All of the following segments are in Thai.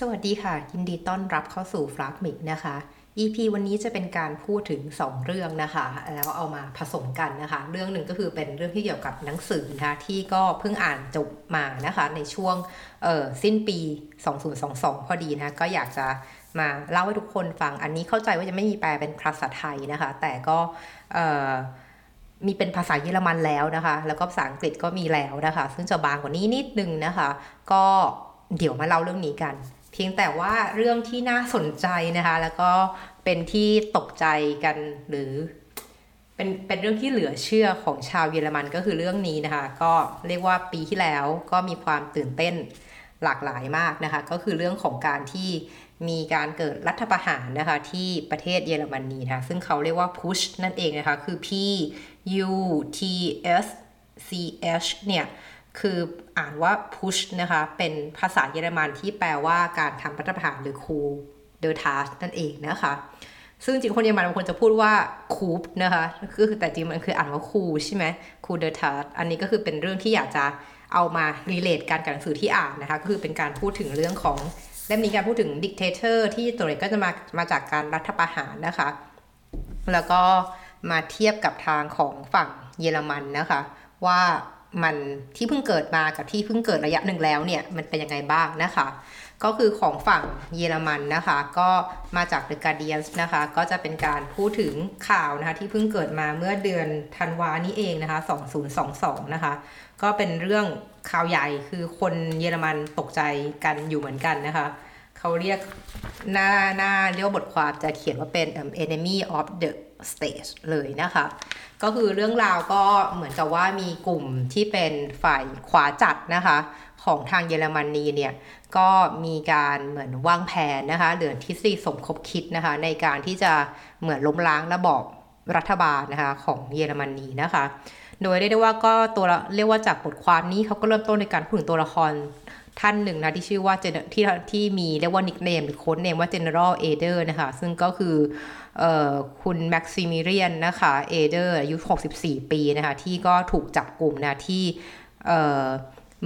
สวัสดีค่ะ ยินดีต้อนรับเข้าสู่ฟลักมิกนะคะ EP วันนี้จะเป็นการพูดถึง 2 เรื่องนะคะ แล้วเอามาผสมกันนะคะ เรื่องหนึ่งก็คือเป็นเรื่องที่เกี่ยวกับหนังสือนะคะที่ก็เพิ่งอ่านจบมานะคะ ในช่วงสิ้นปี 2022 พอดีนะ ก็อยากจะมาเล่าให้ทุกคนฟัง อันนี้เข้าใจว่าจะไม่มีแปลเป็นภาษาไทยนะคะ แต่ก็มีเป็นภาษาเยอรมันแล้วนะคะ แล้วก็ภาษาอังกฤษก็มีแล้วนะคะ ซึ่งจะบางกว่านี้นิดนึงนะคะ ก็เดี๋ยวมาเล่าเรื่องนี้กัน พียงแต่ว่าเรื่องที่น่าสนใจนะคะ แล้วก็เป็นที่ตกใจกันหรือ เป็นเป็นเรื่องที่เหลือเชื่อของชาวเยอรมันก็คือเรื่องนี้นะคะ ก็เรียกว่าปีที่แล้วก็มีความตื่นเต้นหลากหลายมากนะคะ ก็คือเรื่องของการที่มีการเกิดรัฐประหารนะคะที่ประเทศเยอรมนีนะคะซึ่งเขาเรียกว่า push นั่นเองนะคะ คือ P U T S C H เนี่ย คืออ่านว่า Putsch นะคะ เป็นภาษาเยอรมันที่แปลว่าการทำรัฐประหารหรือ coup d'état นั่นเองนะคะ ซึ่งจริงคนเยอรมันบางคนจะพูดว่า coup นะคะคือแต่จริงมันคืออ่านว่าคูใช่ไหม coup d'état อันนี้ก็คือเป็นเรื่องที่อยากจะเอามา relate กันกับหนังสือที่อ่านนะคะ ก็คือเป็นการพูดถึงเรื่องของและมีการพูดถึง dictator ที่ตัวเองก็จะมามาจากการรัฐประหารนะคะ แล้วก็มาเทียบกับทางของฝั่งเยอรมันนะคะ ว่า มันที่เพิ่งเกิดมากับที่เพิ่งเกิดระยะหนึ่งแล้วเนี่ยมันเป็นยังไงบ้างนะคะ ก็คือของฝั่งเยอรมันนะคะ ก็มาจาก The Guardian นะคะ ก็จะเป็นการพูดถึงข่าวนะคะ ที่เพิ่งเกิดมาเมื่อเดือนธันวานี้เองนะคะ 2022 นะคะ ก็เป็นเรื่องข่าวใหญ่คือคนเยอรมันตกใจกันอยู่เหมือนกันนะคะเขาเรียกหน้าหน้าเรียกบทความจะเขียนว่าเป็น enemy of the state เลยนะคะ ก็คือเรื่องราวก็เหมือนกับว่ามีกลุ่มที่เป็นฝ่ายขวาจัดนะคะ ของทางเยอรมนีเนี่ยก็มีการเหมือนวางแผนนะคะหรือทฤษฎีสมคบคิดนะคะ ในการที่จะเหมือนล้มล้างระบอบรัฐบาลนะคะของเยอรมนีนะคะ โดยเรียกได้ว่าก็ตัวเรียกว่าจากบทความนี้เขาก็เริ่มต้นในการพูดถึงตัวละคร ท่านหนึ่งนะที่ชื่อว่าที่ที่มีเรียกว่า nickname หรือ codename ว่า General Eder นะคะ ซึ่งก็คือคุณแม็กซิมิเรียนนะคะเอเดอร์อายุ 64 ปีนะคะ ที่ก็ถูกจับกลุ่มนะที่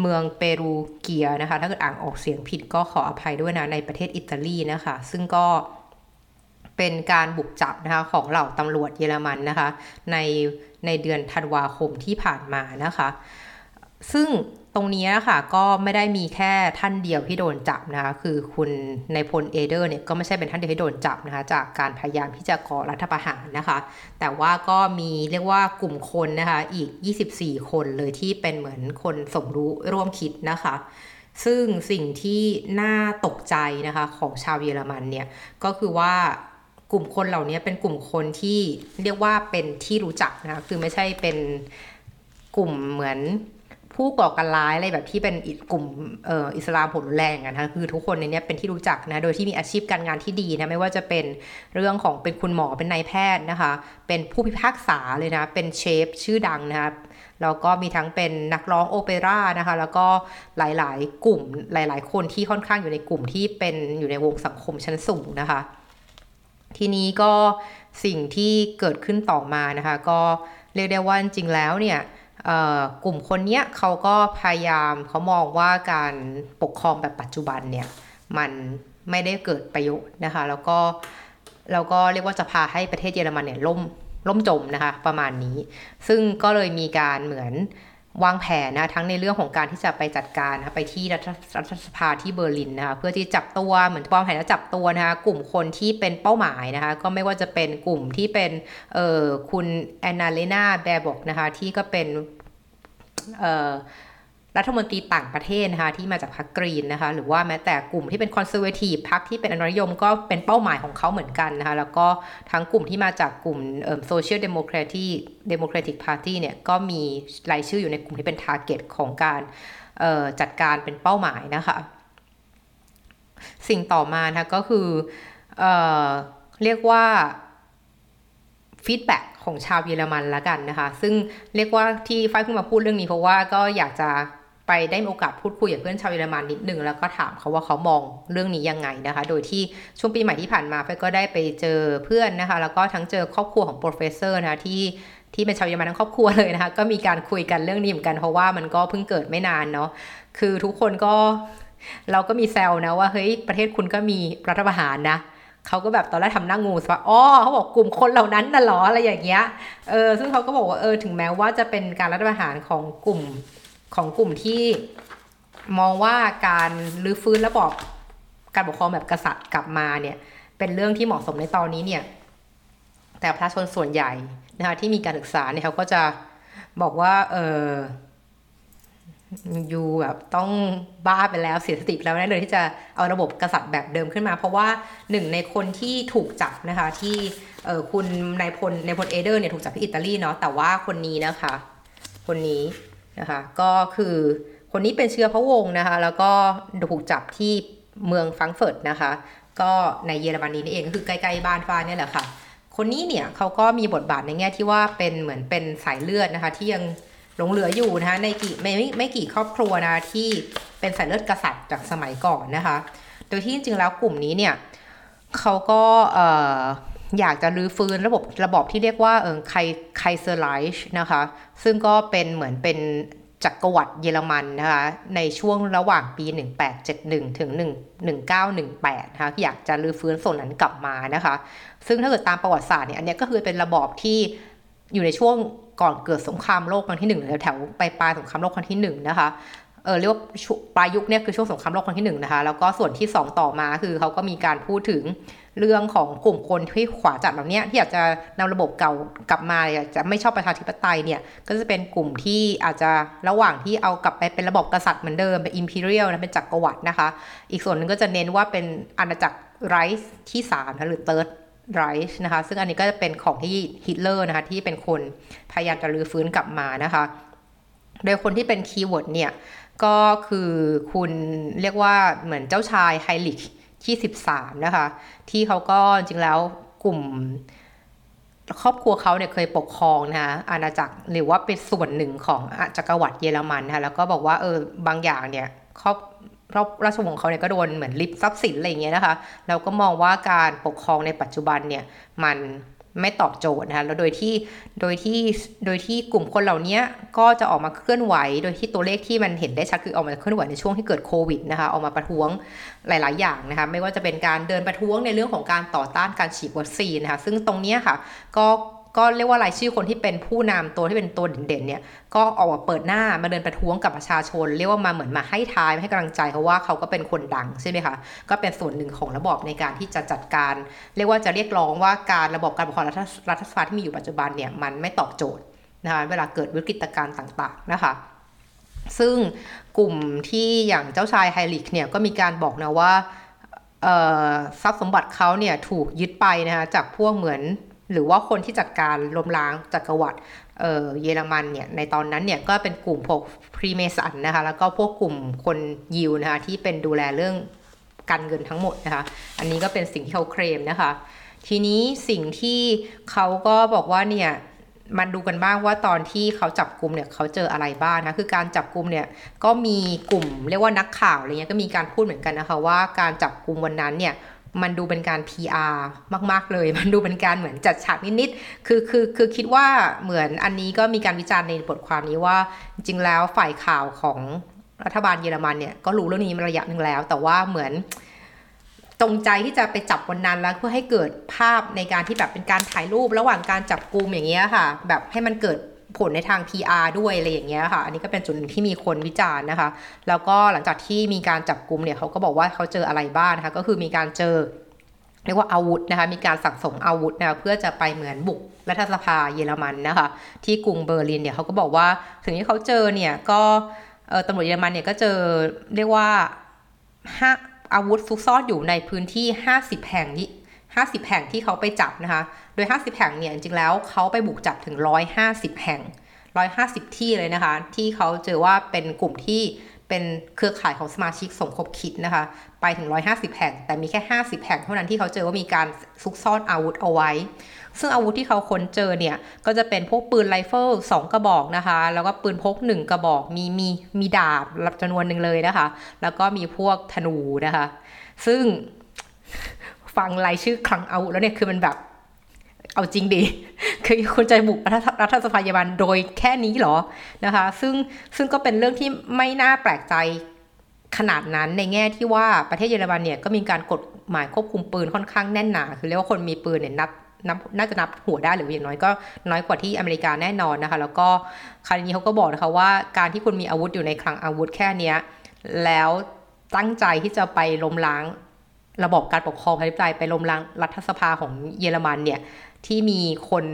เมืองเปรูเกียนะคะ ถ้าเกิดอ่านออกเสียงผิดก็ขออภัยด้วยนะ ในประเทศอิตาลีนะคะ ซึ่งก็เป็นการบุกจับนะคะของเหล่าตำรวจเยอรมันนะคะ ในในเดือนธันวาคมที่ผ่านมานะคะ ซึ่ง ตรงนี้ค่ะก็ไม่ได้มีแค่ท่านเดียวที่โดนจับนะคะคือคุณในพลเอเดอร์เนี่ยก็ไม่ใช่เป็นท่านเดียวที่โดนจับนะคะจากการพยายามที่จะก่อรัฐประหารนะคะ แต่ว่าก็มีเรียกว่ากลุ่มคนนะคะอีก 24 คนเลยที่เป็นเหมือนคนสมรู้ร่วมคิดนะคะ ซึ่งสิ่งที่น่าตกใจนะคะของชาวเยอรมันเนี่ยก็คือว่ากลุ่มคนเหล่านี้เป็นกลุ่มคนที่เรียกว่าเป็นที่รู้จักนะคะคือไม่ใช่เป็นกลุ่มเหมือน ผู้ก่อการร้ายอะไรแบบที่เป็นกลุ่มอิสลามผลแรงนะคือทุกคนในนี้เป็นที่รู้จักนะโดยที่มีอาชีพการงานที่ดีนะไม่ว่าจะเป็นเรื่องของเป็นคุณหมอเป็นนายแพทย์นะคะ เป็นผู้พิพากษาเลยนะเป็นเชฟชื่อดังนะคะแล้วก็มีทั้งเป็นนักร้องโอเปร่านะคะ แล้วก็หลายๆ กลุ่มหลาย ๆ คนที่ค่อนข้างอยู่ในกลุ่มที่เป็นอยู่ในวงสังคมชั้นสูงนะคะ ทีนี้ก็สิ่งที่เกิดขึ้นต่อมานะคะ ก็เรียกได้ว่าจริงแล้วเนี่ย กลุ่มคนเนี้ยเขาก็พยายามเขามองว่าการปกครองแบบปัจจุบันเนี่ยมันไม่ได้เกิดประโยชน์นะคะ แล้วก็แล้วก็เรียกว่าจะพาให้ประเทศเยอรมันเนี่ยล่มล่มจมนะคะประมาณนี้ ซึ่งก็เลยมีการเหมือน วางแผนนะทั้งในเรื่องของการที่จะไปจัดการนะไปที่รัฐสภาที่เบอร์ลินนะคะเพื่อที่จับตัวเหมือนวางแผนจะจับตัวนะคะกลุ่มคนที่เป็นเป้าหมายนะคะก็ไม่ว่าจะเป็นกลุ่มที่เป็นเอ่อคุณแอนนาเลนาแบร์บอกนะคะที่ก็เป็นเอ่อ รัฐมนตรีต่างประเทศนะคะที่มาจากพรรค Green นะคะหรือว่าแม้แต่กลุ่มที่เป็น conservative พรรคที่เป็นอนุรักษนิยมก็เป็นเป้าหมายของเขาเหมือนกันนะคะแล้วก็ทั้งกลุ่มที่มาจากกลุ่ม Social Democracy Democratic Party เนี่ยก็มีรายชื่ออยู่ในกลุ่มที่เป็น target ของการจัดการเป็นเป้าหมายนะคะสิ่งต่อมานะก็คือเอเรียกว่า feedback ของชาวเยอรมันละกันนะคะ ซึ่งเรียกว่าที่ฝ้ายเพิ่งมาพูดเรื่องนี้เพราะว่าก็อยากจะ ไปได้มีโอกาสพูดคุยกับเพื่อนชาวเยอรมันนิดนึงแล้วก็ถามเขาว่าเขามองเรื่องนี้ยังไงนะคะ โดยที่ช่วงปีใหม่ที่ผ่านมาฝ้ายก็ได้ไปเจอเพื่อนนะคะ แล้วก็ทั้งเจอครอบครัวของ professor นะคะที่ที่เป็นชาวเยอรมันทั้งครอบครัวเลยนะคะ ก็มีการคุยกันเรื่องนี้เหมือนกันเพราะว่ามันก็เพิ่งเกิดไม่นานเนาะคือทุกคนก็เราก็มีแซวนะว่าเฮ้ยประเทศคุณก็มีรัฐประหารนะเขาก็แบบตอนแรกทำหน้างงว่าอ๋อเขาบอกกลุ่มคนเหล่านั้นน่ะหรออะไรอย่างเงี้ยเออซึ่งเขาก็บอกว่าเออถึงแม้ว่าจะเป็นการรัฐประหารของกลุ่ม ของกลุ่มที่มองว่าการรื้อฟื้นระบอบการปกครองแบบกษัตริย์กลับมาเนี่ย เป็นเรื่องที่เหมาะสมในตอนนี้เนี่ย แต่ประชาชนส่วนใหญ่นะคะที่มีการศึกษาเนี่ยเขาก็จะบอกว่า เอออยู่แบบต้องบ้าไปแล้วเสียสติไปแล้วแน่เลยที่จะเอาระบบกษัตริย์แบบเดิมขึ้นมา เพราะว่าหนึ่งในคนที่ถูกจับนะคะ ที่เออคุณนายพลนายพลเอเดอร์เนี่ยถูกจับที่อิตาลีเนาะแต่ว่าคนนี้นะคะ คนนี้ นะคะก็คือคนนี้เป็นเชื้อพระวงศ์นะคะ แล้วก็ถูกจับที่เมืองแฟรงก์เฟิร์ตนะคะ ก็ในเยอรมนีนี่เองก็คือใกล้ๆบ้านฝ้ายเนี่ยแหละค่ะ คนนี้เนี่ยเขาก็มีบทบาทในแง่ที่ว่าเป็นเหมือนเป็นสายเลือดนะคะ ที่ยังหลงเหลืออยู่นะคะในกี่ไม่ไม่ไม่กี่ครอบครัวนะที่เป็นสายเลือดกษัตริย์จากสมัยก่อนนะคะ โดยที่จริงๆแล้วกลุ่มนี้เนี่ยเขาก็ อยากจะรื้อฟื้นระบบระบบที่เรียกว่าเออไคไคเซอร์ไลช์นะคะ ซึ่งก็เป็นเหมือนเป็นจักรวรรดิเยอรมันนะคะในช่วงระหว่างปี 1871 ถึง 1918 นะคะอยากจะรื้อฟื้นส่วนนั้นกลับมานะคะ ซึ่งถ้าเกิดตามประวัติศาสตร์เนี่ยอันนี้ก็คือเป็นระบอบที่อยู่ในช่วงก่อนเกิดสงครามโลกครั้งที่หนึ่งแถวปลายปลายสงครามโลกครั้งที่หนึ่งนะคะ เออเรียกว่าปลายยุคเนี่ยคือช่วงสงครามโลกครั้งที่หนึ่งนะคะ แล้วก็ส่วนที่สองต่อมาคือเขาก็มีการพูดถึงเรื่องของกลุ่มคนที่ขวาจัดเหล่านี้ที่อยากจะนำระบบเก่ากลับมาอยากจะไม่ชอบประชาธิปไตยเนี่ย ก็จะเป็นกลุ่มที่อาจจะระหว่างที่เอากลับไปเป็นระบบกษัตริย์เหมือนเดิม เป็นอิมพีเรียลนะเป็นจักรวรรดินะคะ อีกส่วนหนึ่งก็จะเน้นว่าเป็นอาณาจักร Reich ที่3นะหรือ Third Reich นะคะ ซึ่งอันนี้ก็จะเป็นของที่ฮิตเลอร์นะคะที่เป็นคนพยายามจะรื้อฟื้นกลับมานะคะ โดยคนที่เป็น keyword เนี่ยก็คือคุณเรียกว่าเหมือนเจ้าชายไฮน์ริชที่ 13 นะคะ ที่เขาก็จริงแล้วกลุ่มครอบครัวเขาเนี่ยเคยปกครองนะคะอาณาจักรหรือว่าเป็นส่วนหนึ่งของจักรวรรดิเยอรมันนะคะแล้วก็บอกว่าเออบางอย่างเนี่ยครอบรอบราชวงศ์เขาเนี่ยก็โดนเหมือนลิบทรัพย์สินอะไรอย่างเงี้ยนะคะแล้วก็มองว่าการปกครองในปัจจุบันเนี่ยมัน ไม่ตอบโจทย์นะคะแล้วโดยที่โดยที่โดยที่กลุ่มคนเหล่านี้ก็จะออกมาเคลื่อนไหว โดยที่ตัวเลขที่มันเห็นได้ชัดคือออกมาเคลื่อนไหวในช่วงที่เกิดโควิดนะคะออกมาประท้วงหลาย ๆ อย่างนะคะไม่ว่าจะเป็นการเดินประท้วงในเรื่องของการต่อต้านการฉีดวัคซีนนะคะซึ่งตรงนี้ค่ะก็ ก็เรียกว่ารายชื่อคนที่เป็นผู้นำตัวที่เป็นตัวเด่นๆเนี่ยก็ออกมาเปิดหน้ามาเดินประท้วงกับประชาชน เรียกว่ามาเหมือนมาให้ทายให้กำลังใจเพราะว่าเขาก็เป็นคนดังใช่ไหมคะก็เป็นส่วนหนึ่งของระบอบในการที่จะจัดการ เรียกว่าจะเรียกร้องว่าการระบบการปกครองรัฐสภาที่มีอยู่ปัจจุบันเนี่ยมันไม่ตอบโจทย์นะคะเวลาเกิดวิกฤตการณ์ต่างๆนะคะซึ่งกลุ่มที่อย่างเจ้าชายไฮริกเนี่ยก็มีการบอกนะว่าทรัพย์สมบัติเขาเนี่ยถูกยึดไปนะคะจากพวกเหมือน หรือว่าคนที่จัดการล้มล้างจักรวรรดิเยอรมันเนี่ยในตอนนั้นเนี่ยก็เป็นกลุ่มพวกพรีเมสันนะคะแล้วก็พวกกลุ่มคนยิวนะคะที่เป็นดูแลเรื่องการเงินทั้งหมดนะคะอันนี้ก็เป็นสิ่งที่เขาเคลมนะคะ ทีนี้สิ่งที่เขาก็บอกว่าเนี่ยมันดูกันบ้างว่าตอนที่เขาจับกลุ่มเนี่ยเขาเจออะไรบ้างนะคือการจับกลุ่มเนี่ยก็มีกลุ่มเรียกว่านักข่าวอะไรเงี้ยก็มีการพูดเหมือนกันนะคะว่าการจับกลุ่มวันนั้นเนี่ย มันดูเป็นการ PR มาก ๆ เลย มันดูเป็นการเหมือนจัดฉากนิด ๆ คือ คือ คือคิดว่าเหมือนอันนี้ก็มีการวิจารณ์ในบทความนี้ว่า จริงแล้วฝ่ายข่าวของรัฐบาลเยอรมันเนี่ย ก็รู้เรื่องนี้มาระยะหนึ่งแล้ว แต่ว่าเหมือนตรงใจที่จะไปจับวันนั้นแล้วเพื่อให้เกิดภาพในการที่แบบเป็นการถ่ายรูประหว่างการจับกลุ่มอย่างเงี้ยค่ะ แบบให้มันเกิด ผลในทาง PR ด้วยอะไรอย่างเงี้ยค่ะอันนี้ก็เป็นจุดหนึ่งที่มีคนวิจารณ์นะคะ แล้วก็หลังจากที่มีการจับกลุ่มเนี่ยเขาก็บอกว่าเขาเจออะไรบ้างนะคะก็คือมีการเจอเรียกว่าอาวุธนะคะมีการสั่งสมอาวุธนะะเพื่อจะไปเหมือนบุกรัฐสภาเยอรมันนะคะ ที่กรุงเบอร์ลินเนี่ยเขาก็บอกว่าถึงที่เขาเจอเนี่ยก็ตำรวจเยอรมันเนี่ยก็เจอเรียกว่าห้าอาวุธซุกซ่อนอยู่ในพื้นที่ 50 แห่งที่ 50 แห่งที่เขาไปจับนะคะ โดย 50 แห่งเนี่ยจริงๆแล้วเขาไปบุกจับถึง 150 แห่ง 150 ที่เลยนะคะ ที่เขาเจอว่าเป็นกลุ่มที่เป็นเครือข่ายของสมาชิกสมคบคิดนะคะ ไปถึง 150 แห่ง แต่มีแค่ 50 แห่งเท่านั้นที่เขาเจอว่ามีการซุกซ่อนอาวุธเอาไว้ ซึ่งอาวุธที่เขาค้นเจอเนี่ย ก็จะเป็นพวกปืนไรเฟิลสองกระบอกนะคะ แล้วก็ปืนพกหนึ่งกระบอก มีมีมีดาบจำนวนหนึ่งเลยนะคะ แล้วก็มีพวกธนูนะคะ ซึ่ง ฟังรายชื่อคลังอาวุธแล้วเนี่ยคือมันแบบเอาจริงดิคือคุณใจบุกรัฐสภาเยอรมันโดยแค่นี้หรอนะคะ ซึ่งซึ่งก็เป็นเรื่องที่ไม่น่าแปลกใจขนาดนั้นในแง่ที่ว่าประเทศเยอรมันเนี่ยก็มีการกฎหมายควบคุมปืนค่อนข้างแน่นหนา คือเรียกว่าคนมีปืนเนี่ยนับนับน่าจะนับหัวได้หรืออย่างน้อยก็น้อยกว่าที่อเมริกาแน่นอนนะคะ แล้วก็คราวนี้เขาก็บอกนะคะว่าการที่คุณมีอาวุธอยู่ในคลังอาวุธแค่เนี้ยแล้วตั้งใจที่จะไปล้มล้าง ระบบการปกครองประชาธิปไตยไปล้มล้างรัฐสภาของเยอรมันเนี่ยที่มีคน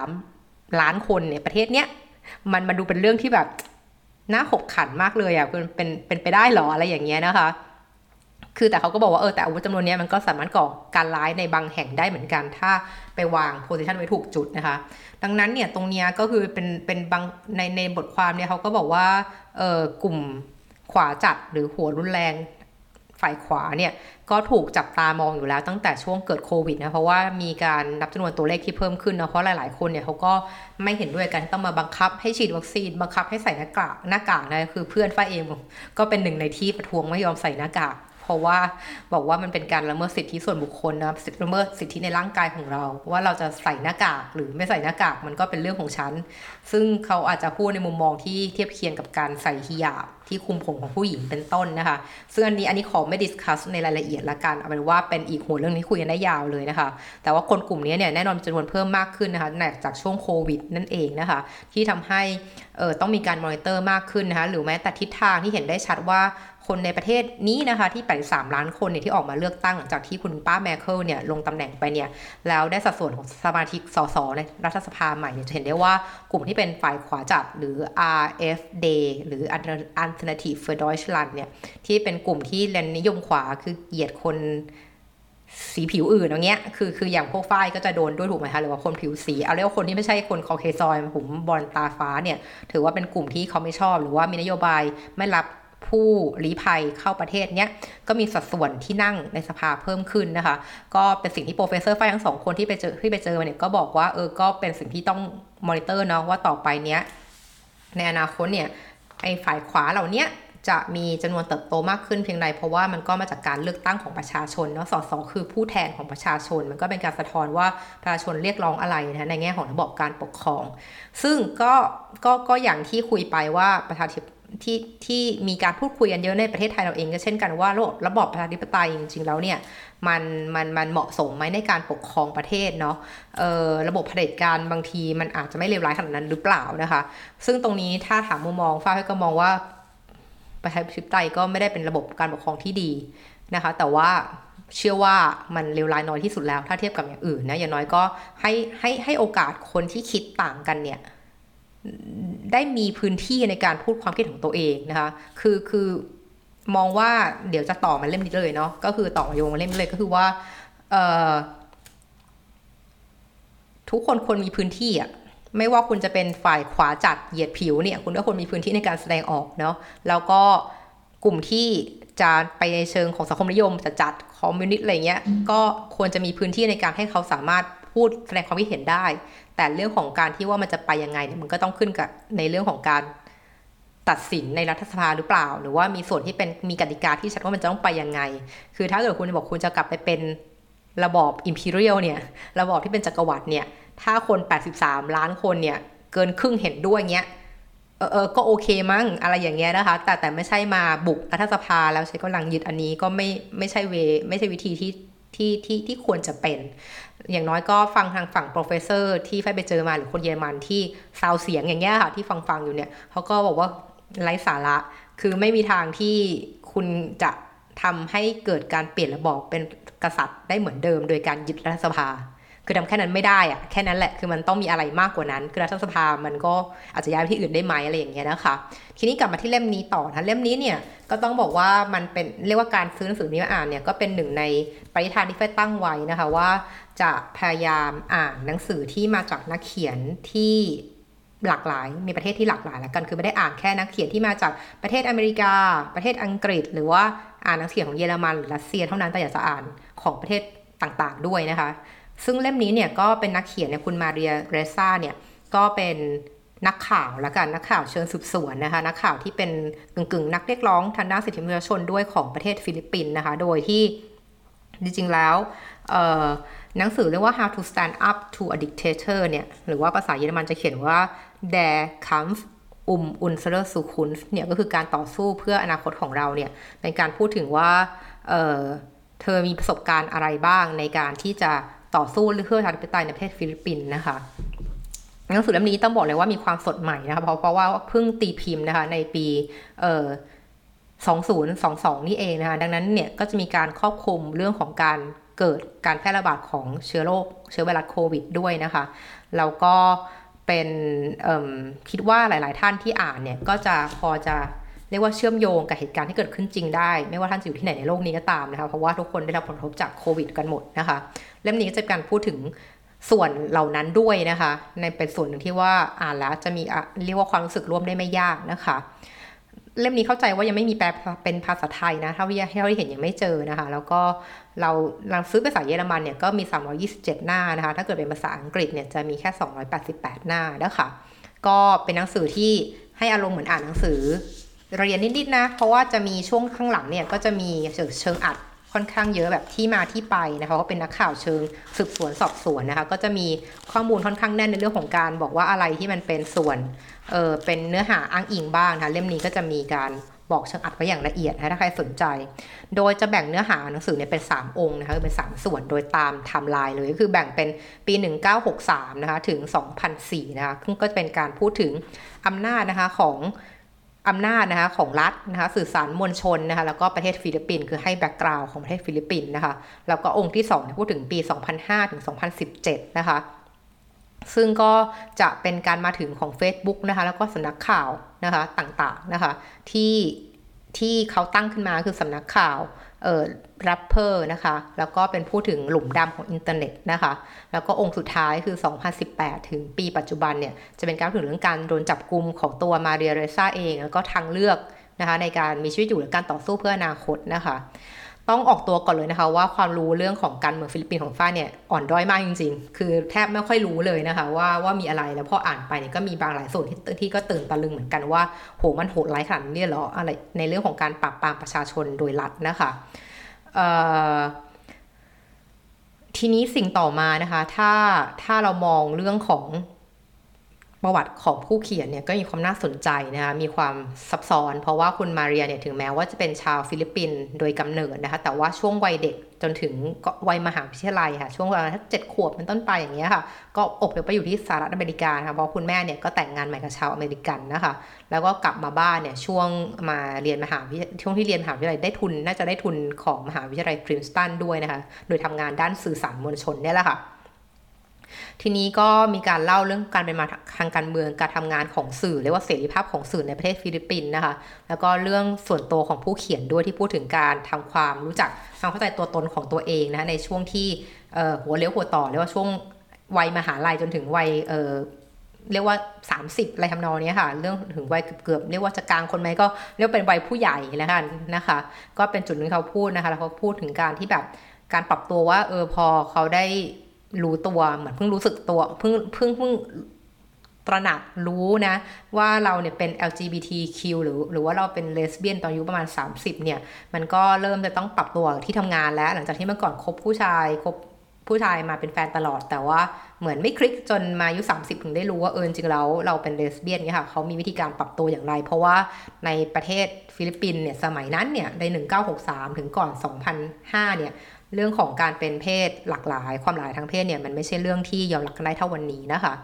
83 ล้านคนเนี่ยประเทศเนี้ยมันมาดูเป็นเรื่องที่แบบน่าขบขันมากเลยอะเป็นเป็นเป็นไปได้หรออะไรอย่างเงี้ยนะคะ คือแต่เขาก็บอกว่าเออแต่อาวุธจำนวนนี้มันก็สามารถก่อการร้ายในบางแห่งได้เหมือนกัน ถ้าไปวางโพสิชันไว้ถูกจุดนะคะ ดังนั้นเนี่ยตรงนี้ก็คือเป็นเป็นบางในในบทความเนี่ยเขาก็บอกว่าเออกลุ่มขวาจัดหรือหัวรุนแรง ฝ่ายขวาเนี่ยก็ถูกจับตามองอยู่แล้วตั้งแต่ช่วงเกิดโควิดนะเพราะว่ามีการนับจำนวนตัวเลขที่เพิ่มขึ้นนะเพราะหลาย ๆ คนเนี่ยเขาก็ไม่เห็นด้วยกันต้องมาบังคับให้ฉีดวัคซีน บังคับให้ใส่หน้ากากหน้ากากนะคือเพื่อนฝ้ายเองก็เป็นหนึ่งในที่ประท้วงไม่ยอมใส่หน้ากาก เพราะว่าบอกว่ามันเป็นการละเมิดสิทธิส่วนบุคคลนะละเมิดสิทธิในร่างกายของเรา ว่าเราจะใส่หน้ากากหรือไม่ใส่หน้ากากมันก็เป็นเรื่องของฉันซึ่งเขาอาจจะพูดในมุมมองที่เทียบเคียงกับการใส่ฮิญาบ ที่คุมผมของผู้หญิงเป็นต้นนะคะ ซึ่งอันนี้อันนี้ขอไม่ discuss ในรายละเอียดละกันเอาเป็นว่าเป็นอีกหัวเรื่องนี้คุยกันได้ยาวเลยนะคะ แต่ว่าคนกลุ่มนี้เนี่ยแน่นอนจำนวนเพิ่มมากขึ้นนะคะจากช่วงโควิดนั่นเองนะคะ ที่ทำให้เออต้องมีการมอนิเตอร์มากขึ้นนะคะหรือแม้แต่ทิศทางที่เห็นได้ชัดว่า คนในประเทศนี้นะคะที่ 83 ล้านคนเนี่ยที่ออกมาเลือกตั้งหลังจากที่คุณป้าแมคเคิลเนี่ยลงตำแหน่งไปเนี่ยแล้วได้สัดส่วนของสมาชิกสสในรัฐสภาใหม่เนี่ยจะเห็นได้ว่ากลุ่มที่เป็นฝ่ายขวาจัดหรือ RFD หรือ Alternative für Deutschland เนี่ยที่เป็นกลุ่มที่เลนนิยมขวาคือเหยียดคนสีผิวอื่นอย่างเงี้ย คือคืออย่างพวกฝ้ายก็จะโดนด้วยถูกไหมคะ หรือว่าคนผิวสี เอาเรียกว่าคนที่ไม่ใช่คนคอเคซอยผมบอลตาฟ้าเนี่ย ถือว่าเป็นกลุ่มที่เขาไม่ชอบ หรือว่ามีนโยบายไม่รับ ผู้ลี้ภัยเข้าประเทศเนี้ยก็มีสัดส่วนที่นั่งในสภาเพิ่มขึ้นนะคะ ก็เป็นสิ่งที่ professor ฝ้ายทั้งสองคนที่ไปเจอที่ไปเจอมาเนี่ยก็บอกว่าเออก็เป็นสิ่งที่ต้องมอนิเตอร์เนาะว่าต่อไปเนี้ยในอนาคตเนี่ยไอ้ฝ่ายขวาเหล่านี้จะมีจำนวนเติบโตมากขึ้นเพียงใดเพราะว่ามันก็มาจากการเลือกตั้งของประชาชนเนาะสสคือผู้แทนของประชาชน มันก็เป็นการสะท้อนว่าประชาชนเรียกร้องอะไรนะในแง่ของระบบการปกครอง ซึ่งก็ก็ก็อย่างที่คุยไปว่าประชาธิ ที่ที่มีการพูดคุยกันเยอะในประเทศไทยเราเองก็เช่นกันว่าระบบระบอบประชาธิปไตยจริงๆแล้วเนี่ยมันมันมันเหมาะสมไหมในการปกครองประเทศเนาะเออระบบเผด็จการบางทีมันอาจจะไม่เลวร้ายขนาดนั้นหรือเปล่านะคะ ซึ่งตรงนี้ถ้าถามมุมมองฟ้าก็มองว่าประชาธิปไตยก็ไม่ได้เป็นระบบการปกครองที่ดีนะคะ แต่ว่าเชื่อว่ามันเลวร้ายน้อยที่สุดแล้ว ถ้าเทียบกับอย่างอื่นนะอย่างน้อยก็ให้ให้ให้โอกาสคนที่คิดต่างกันเนี่ย ได้มีพื้นที่ในการพูดความคิดของตัวเองนะคะ คือคือมองว่าเดี๋ยวจะต่อมาเล่มนี้เลยเนาะก็คือต่อโยงมาเล่มเลยก็คือว่าทุกคนควรมีพื้นที่อะไม่ว่าคุณจะเป็นฝ่ายขวาจัดเหยียดผิวเนี่ย คุณก็ควรมีพื้นที่ในการแสดงออกเนาะแล้วก็กลุ่มที่จะไปในเชิงของสังคมนิยมจะจัดคอมมิวนิสต์อะไรเงี้ยก็ควรจะมีพื้นที่ในการให้เขาสามารถพูดแสดงความคิดเห็นได้ แต่เรื่องของการที่ว่ามันจะไปยังไงเนี่ยมันก็ต้องขึ้นกับในเรื่องของการตัดสินในรัฐสภาหรือเปล่า หรือว่ามีส่วนที่เป็นมีกติกาที่ชัดว่ามันจะต้องไปยังไง คือถ้าเกิดคุณบอกคุณจะกลับไปเป็นระบอบ imperial เนี่ยระบอบที่เป็นจักรวรรดิเนี่ย ถ้าคน 83 ล้านคนเนี่ย เกินครึ่งเห็นด้วยเงี้ยเออเออก็โอเคมั้งอะไรอย่างเงี้ยนะคะ แต่แต่ไม่ใช่มาบุกรัฐสภาแล้วใช้กำลังยึดอันนี้ก็ไม่ไม่ใช่เว ไม่ใช่วิธีที่ที่ที่ที่ควรจะเป็น อย่างน้อยก็ฟังทางฝั่ง professor ที่ฝ้ายไปเจอมาหรือคนเยอรมันที่ซาวเสียงอย่างเงี้ยค่ะที่ฟังฟังอยู่เนี่ยเขาก็บอกว่าไร้สาระ คือไม่มีทางที่คุณจะทำให้เกิดการเปลี่ยนระบอบเป็นกษัตริย์ได้เหมือนเดิม โดยการยึดรัฐสภา คือทำแค่นั้นไม่ได้อะแค่นั้นแหละคือมันต้องมีอะไรมากกว่านั้น คือรัฐสภามันก็อาจจะย้ายไปที่อื่นได้ไหมอะไรอย่างเงี้ยนะคะ ทีนี้กลับมาที่เล่มนี้ต่อนะเล่มนี้เนี่ยก็ต้องบอกว่ามันเป็นเรียกว่าการซื้อหนังสือนี้มาอ่านเนี่ยก็เป็นหนึ่งในปริธานที่ไฟตั้งไว้นะคะว่า จะพยายามอ่านหนังสือที่มาจากนักเขียนที่หลากหลาย มีประเทศที่หลากหลายแล้วกัน คือไม่ได้อ่านแค่นักเขียนที่มาจากประเทศอเมริกา ประเทศอังกฤษ หรือว่าอ่านนังสือของเยอรมันหรือรัสเซียเท่านั้น แต่อยากจะอ่านของประเทศต่างๆด้วยนะคะ ซึ่งเล่มนี้เนี่ยก็เป็นนักเขียนเนี่ยคุณมาเรียเรซ่าเนี่ยก็เป็นนักข่าวละกันนักข่าวเชิงสืบสวนนะคะนักข่าวที่เป็นกึ่งๆ นักเรียกร้องทางด้านสิทธิมนุษยชนด้วยของประเทศฟิลิปปินส์นะคะ โดยที่จริงๆแล้วหนังสือเรียกว่า How to Stand Up to a Dictator เนี่ย หรือว่าภาษาเยอรมันจะเขียนว่า Der Kampf um unsere Zukunft เนี่ยก็คือการต่อสู้เพื่ออนาคตของเราเนี่ยในการพูดถึงว่าเเธอมีประสบการณ์อะไรบ้างในการที่จะ ต่อสู้เพื่อประชาธิปไตยในประเทศฟิลิปปินส์นะคะหนังสือเล่มนี้ต้องบอกเลยว่ามีความสดใหม่นะคะเพราะเพราะว่าเพิ่งตีพิมพ์นะคะในปีเอ่อ2022 นี่เองนะคะดังนั้นเนี่ยก็จะมีการครอบคลุมเรื่องของการเกิดการแพร่ระบาดของเชื้อโรคเชื้อไวรัสโควิดด้วยนะคะ แล้วก็เป็นคิดว่าหลาย ๆ ท่านที่อ่านเนี่ยก็จะพอจะ เรียกว่าเชื่อมโยงกับเหตุการณ์ที่เกิดขึ้นจริงได้ ไม่ว่าท่านจะอยู่ที่ไหนในโลกนี้ก็ตามนะคะเพราะว่าทุกคนได้รับผลกระทบจากโควิดกันหมดนะคะเล่มนี้ก็จะการพูดถึงส่วนเหล่านั้นด้วยนะคะ ในเป็นส่วนหนึ่งที่ว่าอ่านแล้วจะมีเรียกว่าความรู้สึกร่วมได้ไม่ยากนะคะ เล่มนี้เข้าใจว่ายังไม่มีแปลเป็นภาษาไทยนะเท่าที่เท่าที่เห็นยังไม่เจอนะคะ แล้วก็เราเราซื้อภาษาเยอรมันเนี่ยก็มี 327 หน้านะคะ ถ้าเกิดเป็นภาษาอังกฤษเนี่ยจะมีแค่ 288 หน้านะคะก็เป็นหนังสือที่ให้อารมณ์เหมือนอ่านหนังสือ เรียนนิดๆนะ เพราะว่าจะมีช่วงข้างหลังเนี่ยก็จะมีเชิงอรรถค่อนข้างเยอะแบบที่มาที่ไปนะคะก็เป็นนักข่าวเชิงสืบสวนสอบสวนนะคะก็จะมีข้อมูลค่อนข้างแน่นในเรื่องของการบอกว่าอะไรที่มันเป็นส่วนเออเป็นเนื้อหาอ้างอิงบ้างนะคะเล่มนี้ก็จะมีการบอกเชิงอรรถไว้อย่างละเอียดนะถ้าใครสนใจ โดยจะแบ่งเนื้อหาหนังสือเนี่ยเป็น 3 องก์นะคะเป็น 3 ส่วนโดยตามไทม์ไลน์เลยก็คือแบ่งเป็นปี 1963นะคะถึง 2004นะคะซึ่งก็จะเป็นการพูดถึงอำนาจนะคะของ อำนาจนะคะของรัฐนะคะสื่อสารมวลชนนะคะแล้วก็ประเทศฟิลิปปินส์คือให้ background ของประเทศฟิลิปปินส์นะคะแล้วก็องก์ที่2พูดถึงปี 2005 ถึง 2017 นะคะซึ่งก็จะเป็นการมาถึงของ Facebook นะคะแล้วก็สำนักข่าวนะคะต่างๆนะคะที่ที่เขาตั้งขึ้นมาคือสำนักข่าว Rappler นะคะ แล้วก็เป็นพูดถึงหลุมดำของอินเทอร์เน็ตนะคะ แล้วก็องก์สุดท้ายคือ 2018 ถึงปีปัจจุบันเนี่ย จะเป็นการถึงเรื่องการโดนจับกลุ่มของตัวมาเรียเรสซาเอง แล้วก็ทางเลือกนะคะในการมีชีวิตอยู่และการต่อสู้เพื่ออนาคตนะคะ ต้องออกตัวก่อนเลยนะคะว่าความรู้เรื่องของการเมืองฟิลิปปินส์ของฟ้าเนี่ยอ่อนด้อยมากจริง ๆ คือแทบไม่ค่อยรู้เลยนะคะว่าว่ามีอะไรแล้วพออ่านไปเนี่ยก็มีบางหลายส่วนที่ที่ก็ตื่นตะลึงเหมือนกันว่าโหมันโหดร้ายขนาดนี้เหรออะไรในเรื่องของการปราบปรามประชาชนโดยรัฐนะคะทีนี้สิ่งต่อมานะคะ ถ้าถ้าเรามองเรื่องของ ประวัติของผู้เขียนเนี่ยก็มีความน่าสนใจนะคะมีความซับซ้อน เพราะว่าคุณมาเรียเนี่ยถึงแม้ว่าจะเป็นชาวฟิลิปปินส์โดยกำเนิดนะคะแต่ว่าช่วงวัยเด็กจนถึงวัยมหาวิทยาลัยค่ะช่วงเวลาเจ็ดขวบเป็นต้นไปอย่างเงี้ยค่ะ ก็อพยพไปอยู่ที่สหรัฐอเมริกาค่ะเพราะคุณแม่เนี่ยก็แต่งงานใหม่กับชาวอเมริกันนะคะแล้วก็กลับมาบ้านเนี่ยช่วงมาเรียนมหาวิช่วงที่เรียนมหาวิทยาลัยได้ทุน น่าจะได้ทุนของมหาวิทยาลัยพรินสตันด้วยนะคะโดยทำงานด้านสื่อสารมวลชนเนี่ยแหละค่ะ ทีนี้ก็มีการเล่าเรื่องการเป็นมาทางการเมืองการทำงานของสื่อเรียกว่าเสรีภาพของสื่อในประเทศฟิลิปปินส์นะคะ แล้วก็เรื่องส่วนตัวของผู้เขียนด้วยที่พูดถึงการทำความรู้จักความเข้าใจตัวตนของตัวเองนะในช่วงที่หัวเลี้ยวหัวต่อเรียกว่าช่วงวัยมหาลัยจนถึงวัยเรียกว่า 30อะไรทำนองนี้ค่ะ เรื่องถึงวัยเกือบเรียกว่าจะกลางคนไหมก็เรียกเป็นวัยผู้ใหญ่แล้วกันนะคะ ก็เป็นจุดนึงเขาพูดนะคะ แล้วเขาพูดถึงการที่แบบการปรับตัวว่าเออพอเขาได้ รู้ตัวเหมือนเพิ่งรู้สึกตัวเพิ่งเพิ่งเพิ่งตระหนักรู้นะ ว่าเราเนี่ยเป็น LGBTQ หรือหรือว่าเราเป็นเลสเบี้ยนตอนอายุประมาณ 30 เนี่ย มันก็เริ่มจะต้องปรับตัวที่ทำงานแล้ว หลังจากที่เมื่อก่อนคบผู้ชายคบ ผู้ชายมาเป็นแฟนตลอด แต่ว่าเหมือนไม่คลิกจนมาอายุ 30 ถึงได้รู้ว่าเออจริงแล้วเราเป็นเลสเบี้ยนเนี่ยค่ะเขามีวิธีการปรับตัวอย่างไร เพราะว่าในประเทศฟิลิปปินส์เนี่ยสมัยนั้นเนี่ยใน 1963 ถึงก่อน 2005 เนี่ยเรื่องของการเป็นเพศหลากหลาย ความหลากหลายทางเพศเนี่ยมันไม่ใช่เรื่องที่ยอมรับกันได้เท่าวันนี้นะคะ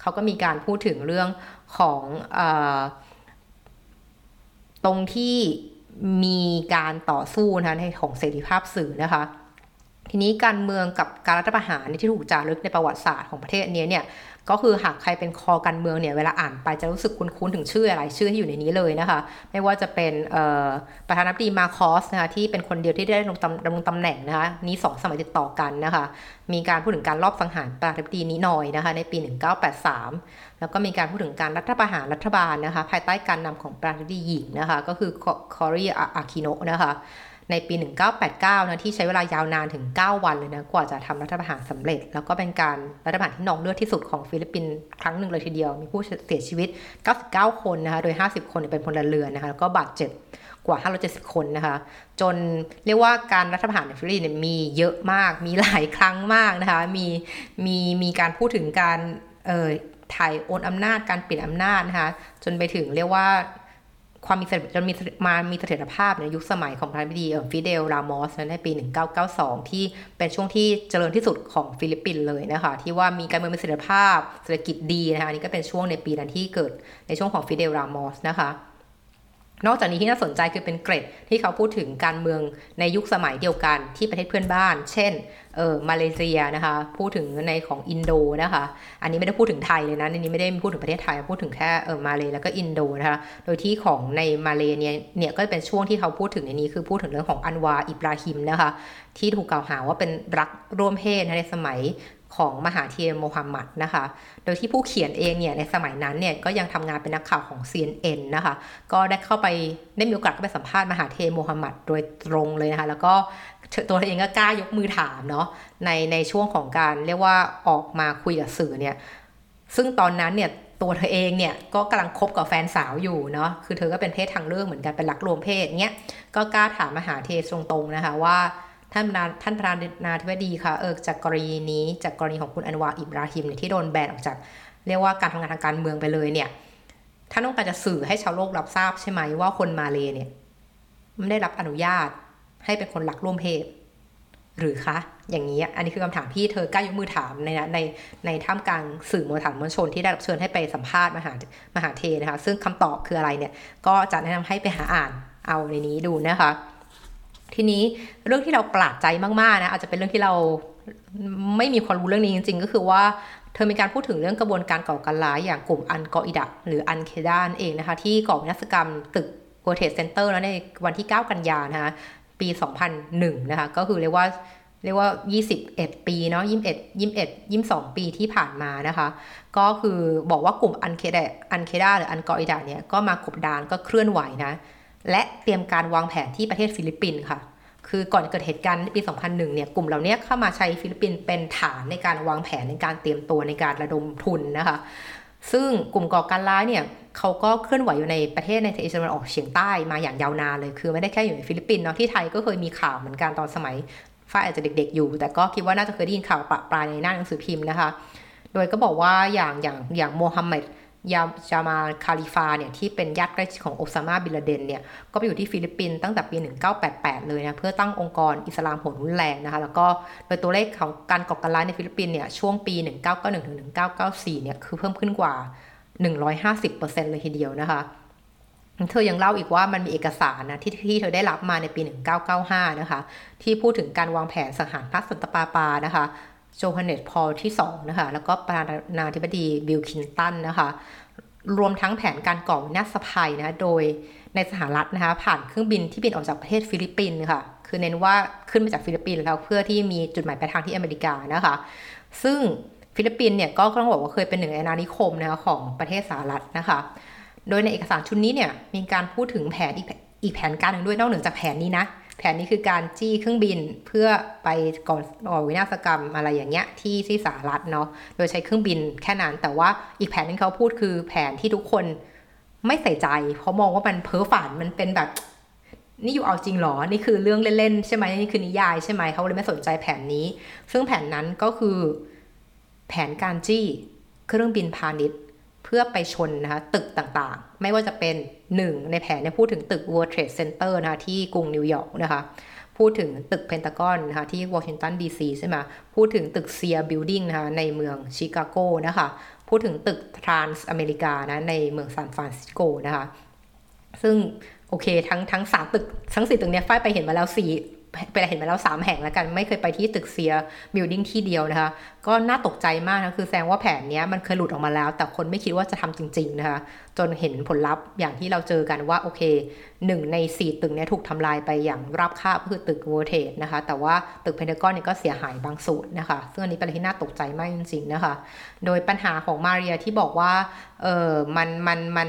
เขาก็มีการพูดถึงเรื่องของอตรงที่มีการต่อสู้นะในของเสรีภาพสื่อนะคะ ทีนี้การเมืองกับการรัฐประหารที่ถูกจารึกในประวัติศาสตร์ของประเทศนี้เนี่ยก็คือหากใครเป็นคอการเมืองเนี่ยเวลาอ่านไปจะรู้สึกคุ้นๆถึงชื่ออะไรชื่อที่อยู่ในนี้เลยนะคะ ไม่ว่าจะเป็นประธานาธิบดีมาร์กอสนะคะที่เป็นคนเดียวที่ได้ลงตำดำรงตำแหน่งนะคะนี้สองสมัยติดต่อกันนะคะ มีการพูดถึงการลอบสังหารประธานาธิบดีนี้หนอยนะคะในปี 1983 แล้วก็มีการพูดถึงการรัฐประหารรัฐบาลนะคะภายใต้การนำของประธานาธิบดีหญิงนะคะก็คือคอรีอากีโนะนะคะ ในปี 1989นะที่ใช้เวลายาวนานถึง 9 วันเลยนะกว่าจะทำรัฐประหารสำเร็จ แล้วก็เป็นการรัฐประหารที่นองเลือดที่สุดของฟิลิปปินส์ครั้งหนึ่งเลยทีเดียว มีผู้เสียชีวิต 99 คนนะคะโดย 50 คนเป็นพลเรือนนะคะแล้วก็บาดเจ็บกว่า 570 คนนะคะ จนเรียกว่าการรัฐประหารในฟิลิปปินส์มีเยอะมาก มีหลายครั้งมากนะคะ มีมีมีการพูดถึงการเอ่อถ่ายโอนอำนาจการเปลี่ยนอำนาจนะคะ จนไปถึงเรียกว่า ความมีจนมีมามีเสถียรภาพในยุคสมัยของประธานาธิบดีฟิเดล รามอสในปี 1992 ที่เป็นช่วงที่เจริญที่สุดของฟิลิปปินส์เลยนะคะ ที่ว่ามีการเมืองมีเสถียรภาพเศรษฐกิจดีนะคะนี่ก็เป็นช่วงในปีนั้นที่เกิดในช่วงของฟิเดล รามอสนะคะ นอกจากนี้ที่น่าสนใจคือเป็นเกร็ดที่เขาพูดถึงการเมืองในยุคสมัยเดียวกันที่ประเทศเพื่อนบ้าน เช่นเออมาเลเซียนะคะ พูดถึงในของอินโดนะคะ อันนี้ไม่ได้พูดถึงไทยเลยนะในนี้ไม่ได้พูดถึงประเทศไทย พูดถึงแค่เออมาเลแล้วก็อินโดนะคะ โดยที่ของในมาเลเนี่ยเนี่ยก็เป็นช่วงที่เขาพูดถึงในนี้คือพูดถึงเรื่องของอันวาร์ อิบราฮิมนะคะ ที่ถูกกล่าวหาว่าเป็นรักร่วมเพศในสมัย ของมหาเทียโมฮัมหมัดนะคะ โดยที่ผู้เขียนเองเนี่ยในสมัยนั้นเนี่ยก็ยังทำงานเป็นนักข่าวของ CNN นะคะ ก็ได้เข้าไปได้มีโอกาสไปสัมภาษณ์มหาเทโมฮัมหมัดโดยตรงเลยนะคะ แล้วก็ตัวเองก็กล้ายกมือถามเนาะในในช่วงของการเรียกว่าออกมาคุยกับสื่อเนี่ย ซึ่งตอนนั้นเนี่ยตัวเธอเองเนี่ยก็กำลังคบกับแฟนสาวอยู่เนาะ คือเธอก็เป็นเพศทางเลือกเหมือนกันเป็นรักรวมเพศเนี้ย ก็กล้าถามมหาเทตรงๆนะคะว่า ท่านท่านประธานาธิบดีค่ะเออจากกรณีนี้จากกรณีของคุณอันวาอิบราฮิมเนี่ยที่โดนแบนออกจาก เรียกว่าการทำงานทางการเมืองไปเลยเนี่ยท่านต้องการจะสื่อให้ชาวโลกรับทราบใช่ไหมว่าคนมาเลเนี่ยไม่ได้รับอนุญาตให้เป็นคนหลักร่วมเพศหรือคะ อย่างนี้ อันนี้คือคำถามที่เธอกล้ายกมือถามในในในท่ามกลางสื่อมวลฐานมวลชนที่ได้รับเชิญให้ไปสัมภาษณ์มหามหาเธร์นะคะ ซึ่งคำตอบคืออะไรเนี่ย ก็จะแนะนำให้ไปหาอ่านเอาในนี้ดูนะคะ ทีนี้เรื่องที่เราประหลาดใจมากๆนะอาจจะเป็นเรื่องที่เราไม่มีความรู้เรื่องนี้จริง ๆ ก็คือว่าเธอมีการพูดถึงเรื่องกระบวนการก่อการร้ายอย่างกลุ่มอัลกออิดะห์หรืออัลเคดาเองนะคะ ที่ก่อวินาศกรรมตึกโ o เทสเซ็นเตอร์แล้วในวันที่ 9 กันยานะคะปี 2001 นะคะ ก็คือเรียกว่าเรียกว่า 21 ปีเนาะ21 21 22 ปีที่ผ่านมานะคะ ก็คือบอกว่ากลุ่มอัลเคดะอัลเคดาหรืออัลกออิดะห์เนี่ยก็มากบดานก็เคลื่อนไหวนะ และเตรียมการวางแผนที่ประเทศฟิลิปปินส์ค่ะ คือก่อนเกิดเหตุการณ์ในปี 2001 เนี่ย กลุ่มเหล่านี้เข้ามาใช้ฟิลิปปินส์เป็นฐานในการวางแผนในการเตรียมตัวในการระดมทุนนะคะ ซึ่งกลุ่มก่อการร้ายเนี่ยเขาก็เคลื่อนไหวอยู่ในประเทศในเอเชียตะวันออกเฉียงใต้มาอย่างยาวนานเลย คือไม่ได้แค่อยู่ในฟิลิปปินส์เนาะ ที่ไทยก็เคยมีข่าวเหมือนกันตอนสมัยฝ้ายอาจจะเด็ก ๆ อยู่ แต่ก็คิดว่าน่าจะเคยได้ยินข่าวประปรายในหน้าหนังสือพิมพ์นะคะ โดยก็บอกว่าอย่างอย่างอย่างโมฮัมเหม็ด ยาจามาคาลิฟาเนี่ยที่เป็นญาติใกล้ชิดของโอซามาบิน ลาเดนเนี่ยก็ไปอยู่ที่ฟิลิปปินส์ตั้งแต่ปี 1988 เลยนะเพื่อตั้งองค์กรอิสลามหัวรุนแรงนะคะแล้วก็โดยตัวเลขของการก่อการร้ายในฟิลิปปินส์เนี่ยช่วงปี 1991ถึง1994 เนี่ยคือเพิ่มขึ้นกว่า 150%เลยทีเดียวนะคะเธอยังเล่าอีกว่ามันมีเอกสารนะที่ที่เธอได้รับมาในปี 1995 นะคะ ที่พูดถึงการวางแผนสังหารพระสันตปาปานะคะ โจฮันเนสพอลที่ 2 นะคะ แล้วก็ประธานาธิบดีบิล คลินตันนะคะ รวมทั้งแผนการก่อวินาศภัยนะ โดยในสหรัฐนะคะ ผ่านเครื่องบินที่บินออกจากประเทศฟิลิปปินส์ค่ะ คือเน้นว่าขึ้นมาจากฟิลิปปินส์แล้วเพื่อที่มีจุดหมายปลายทางที่อเมริกานะคะ ซึ่งฟิลิปปินส์เนี่ยก็ต้องบอกว่าเคยเป็นหนึ่งในอาณานิคมนะคะของประเทศสหรัฐนะคะ โดยในเอกสารชุดนี้เนี่ยมีการพูดถึงแผนอีกอีกแผนการหนึ่งด้วยนอกเหนือจากแผนนี้นะ แผนนี้คือการจี้เครื่องบินเพื่อไปก่อวินาศกรรมอะไรอย่างเงี้ยที่ที่สหรัฐเนาะโดยใช้เครื่องบินแค่นั้นแต่ว่าอีกแผนนึงเขาพูดคือแผนที่ทุกคนไม่ใส่ใจ เพราะมองว่ามันเพ้อฝันมันเป็นแบบนี่อยู่เอาจริงหรอ นี่คือเรื่องเล่นๆใช่ไหมนี่คือนิยายใช่ไหมเขาเลยไม่สนใจแผนนี้ ซึ่งแผนนั้นก็คือ แผนการจี้เครื่องบินพาณิชย์ เพื่อไปชนนะคะตึกต่างๆ ไม่ว่าจะเป็น หนึ่งในแผนเนี่ยพูดถึงตึก World Trade Center นะคะที่กรุงนิวยอร์กนะคะพูดถึงตึกเพนตากอนนะคะที่วอชิงตันดีซีใช่ไหมพูดถึงตึก Sears Building นะคะในเมืองชิคาโกนะคะพูดถึงตึกทรานส์อเมริกานะในเมืองซานฟรานซิสโกนะคะซึ่งโอเคทั้งทั้งสามตึกทั้งสี่ตึกเนี้ยฝ้ายไปเห็นมาแล้วสี่ ไปเห็นมาแล้วสามแห่งแล้วกัน ไม่เคยไปที่ตึก Sears Building ที่เดียวนะคะ ก็น่าตกใจมากนะ คือแสดงว่าแผนนี้มันเคยหลุดออกมาแล้ว แต่คนไม่คิดว่าจะทำจริง ๆ นะคะ จนเห็นผลลัพธ์อย่างที่เราเจอกันว่า โอเคหนึ่งในสี่ตึกนี้ถูกทำลายไปอย่างราบคาบคือตึก World Trade นะคะ แต่ว่าตึกเพนทากอนเนี่ยก็เสียหายบางส่วนนะคะ ซึ่งอันนี้เป็นอะไรที่น่าตกใจมากจริง ๆ นะคะ โดยปัญหาของมาเรียที่บอกว่าเออมันมันมัน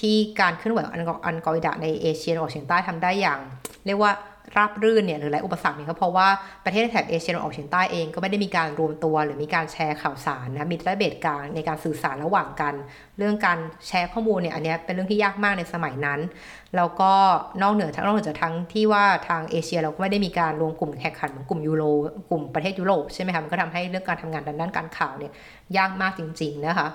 ที่การเคลื่อนไหวอัลกออิดะห์ในเอเชียตะวันออกเฉียงใต้ทำได้อย่าง เรียกว่า ราบรื่นเนี่ยหรือไร้อุปสรรคเนี่ยก็เพราะว่าประเทศแถบเอเชียตะวันออกเฉียงใต้เองก็ไม่ได้มีการรวมตัวหรือมีการแชร์ข่าวสารนะมีระเบิดการในการสื่อสารระหว่างกัน เรื่องการแชร์ข้อมูลเนี่ยอันนี้เป็นเรื่องที่ยากมากในสมัยนั้น แล้วก็นอกเหนือทั้งนอกเหนือจากทั้งที่ว่าทางเอเชียเราก็ไม่ได้มีการรวมกลุ่มแข่งขันเหมือนกลุ่มยูโรกลุ่มประเทศยุโรปใช่ไหมคะมันก็ทำให้เรื่องการทำงานด้านการข่าวเนี่ยยากมากจริง ๆนะคะ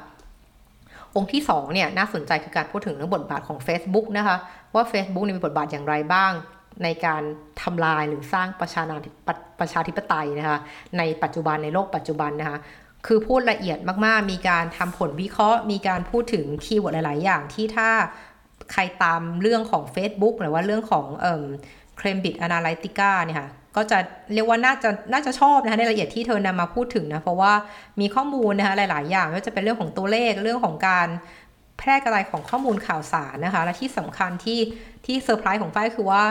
องค์ที่2เนี่ยน่าสนใจคือการพูดถึงเรื่องบทบาทของ Facebook นะคะว่า Facebook มีบทบาทอย่างไรบ้าง ในการทำลายหรือสร้างประชาาประชาธิปไตยนะคะในปัจจุบันในโลกปัจจุบันนะคะคือพูดละเอียดมากๆ มีการทำผลวิเคราะห์ มีการพูดถึง keyword หลาย ๆ อย่างที่ถ้าใครตามเรื่องของ Facebook หรือว่าเรื่องของเอ่อ Cambridge Analytica เนี่ยค่ะก็จะเรียกว่าน่าจะน่าจะชอบนะคะในรายละเอียดที่เธอนำมาพูดถึงนะเพราะว่ามีข้อมูลนะคะหลาย ๆ อย่างไม่ว่าจะเป็นเรื่องของตัวเลขเรื่องของการแพร่กระจายของข้อมูลข่าวสารนะคะ และที่สำคัญที่ที่เซอร์ไพรส์ของฝ้ายคือว่า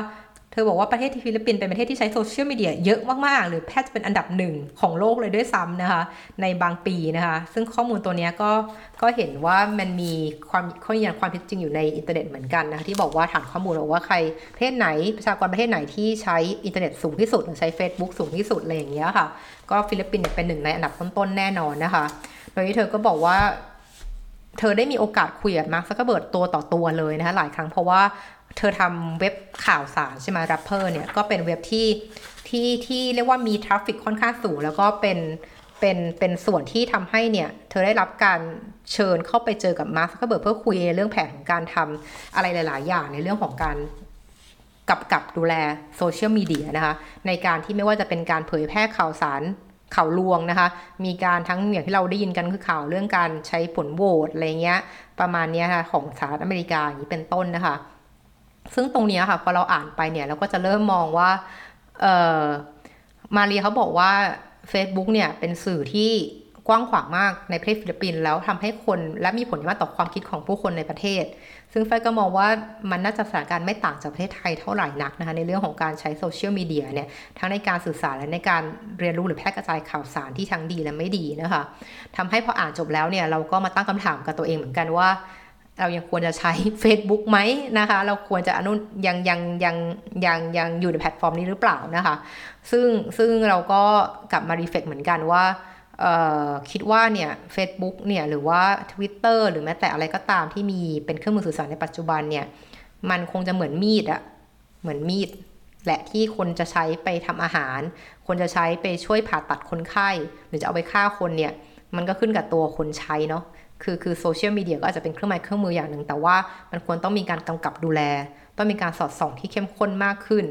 เธอบอกว่าประเทศที่ฟิลิปปินส์เป็นประเทศที่ใช้โซเชียลมีเดียเยอะมากๆ หรือแพทย์จะเป็นอันดับหนึ่งของโลกเลยด้วยซ้ำนะคะ ในบางปีนะคะ ซึ่งข้อมูลตัวนี้ก็ก็เห็นว่ามันมีความข้อยืนยันความเท็จจริงอยู่ในอินเทอร์เน็ตเหมือนกันนะคะที่บอกว่าฐานข้อมูลบอกว่าใครประเทศไหนประชากรประเทศไหนที่ใช้อินเทอร์เน็ตสูงที่สุดหรือใช้ Facebook สูงที่สุดอะไรอย่างเงี้ยค่ะ ก็ฟิลิปปินส์เป็นหนึ่งในอันดับต้นๆแน่นอนนะคะ โดยที่เธอก็บอกว่า เธอได้มีโอกาสคุยกับมาร์คซักเคอร์เบิร์กตัวต่อตัวเลยนะคะหลายครั้งเพราะว่าเธอทำเว็บข่าวสารใช่ไหม Rappler เนี่ยก็เป็นเว็บที่ที่ที่เรียกว่ามี traffic ค่อนข้างสูง แล้วก็เป็นเป็นเป็นส่วนที่ทำให้เนี่ย เธอได้รับการเชิญเข้าไปเจอกับมาร์คซักเคอร์เบิร์กเพื่อคุยเรื่องแผนของการทำอะไรหลาย ๆ อย่างในเรื่องของการกำกับดูแลโซเชียลมีเดียนะคะ ในการที่ไม่ว่าจะเป็นการเผยแพร่ข่าวสาร ข่าวลวงนะคะ มีการทั้งอย่างที่เราได้ยินกันคือข่าวเรื่องการใช้ผลโหวตอะไรเงี้ย ประมาณนี้ค่ะของสหรัฐอเมริกาอย่างนี้เป็นต้นนะคะ ซึ่งตรงนี้ค่ะพอเราอ่านไปเนี่ยเราก็จะเริ่มมองว่าเออมาเรียเขาบอกว่า Facebook เนี่ยเป็นสื่อที่กว้างขวางมากในประเทศฟิลิปปินส์แล้วทำให้คนและมีผลมากต่อความคิดของผู้คนในประเทศ ซึ่งไฟก็มองว่ามันน่าจะสถานการณ์ไม่ต่างจากประเทศไทยเท่าไหร่นักนะคะในเรื่องของการใช้โซเชียลมีเดียเนี่ยทั้งในการสื่อสารและในการเรียนรู้หรือแพร่กระจายข่าวสารที่ทั้งดีและไม่ดีนะคะทำให้พออ่านจบแล้วเนี่ยเราก็มาตั้งคำถามกับตัวเองเหมือนกันว่าเรายังควรจะใช้ Facebook ไหมนะคะ เราควรจะอนุยังยังยังยังยังอยู่ในแพลตฟอร์มนี้หรือเปล่านะคะ ซึ่งซึ่งเราก็กลับมา reflect เหมือนกันว่า คิดว่าเนี่ย Facebook เนี่ยหรือว่า Twitter หรือแม้แต่อะไรก็ตามที่มีเป็นเครื่องมือสื่อสารในปัจจุบันเนี่ย มันคงจะเหมือนมีดอะเหมือนมีดแหละที่คนจะใช้ไปทำอาหาร คนจะใช้ไปช่วยผ่าตัดคนไข้ หรือจะเอาไปฆ่าคนเนี่ย มันก็ขึ้นกับตัวคนใช้เนาะคือคือโซเชียลมีเดียก็อาจจะเป็นเครื่องไม้เครื่องมืออย่างหนึ่ง แต่ว่ามันควรต้องมีการกำกับดูแล ต้องมีการสอดส่องที่เข้มข้นมากขึ้น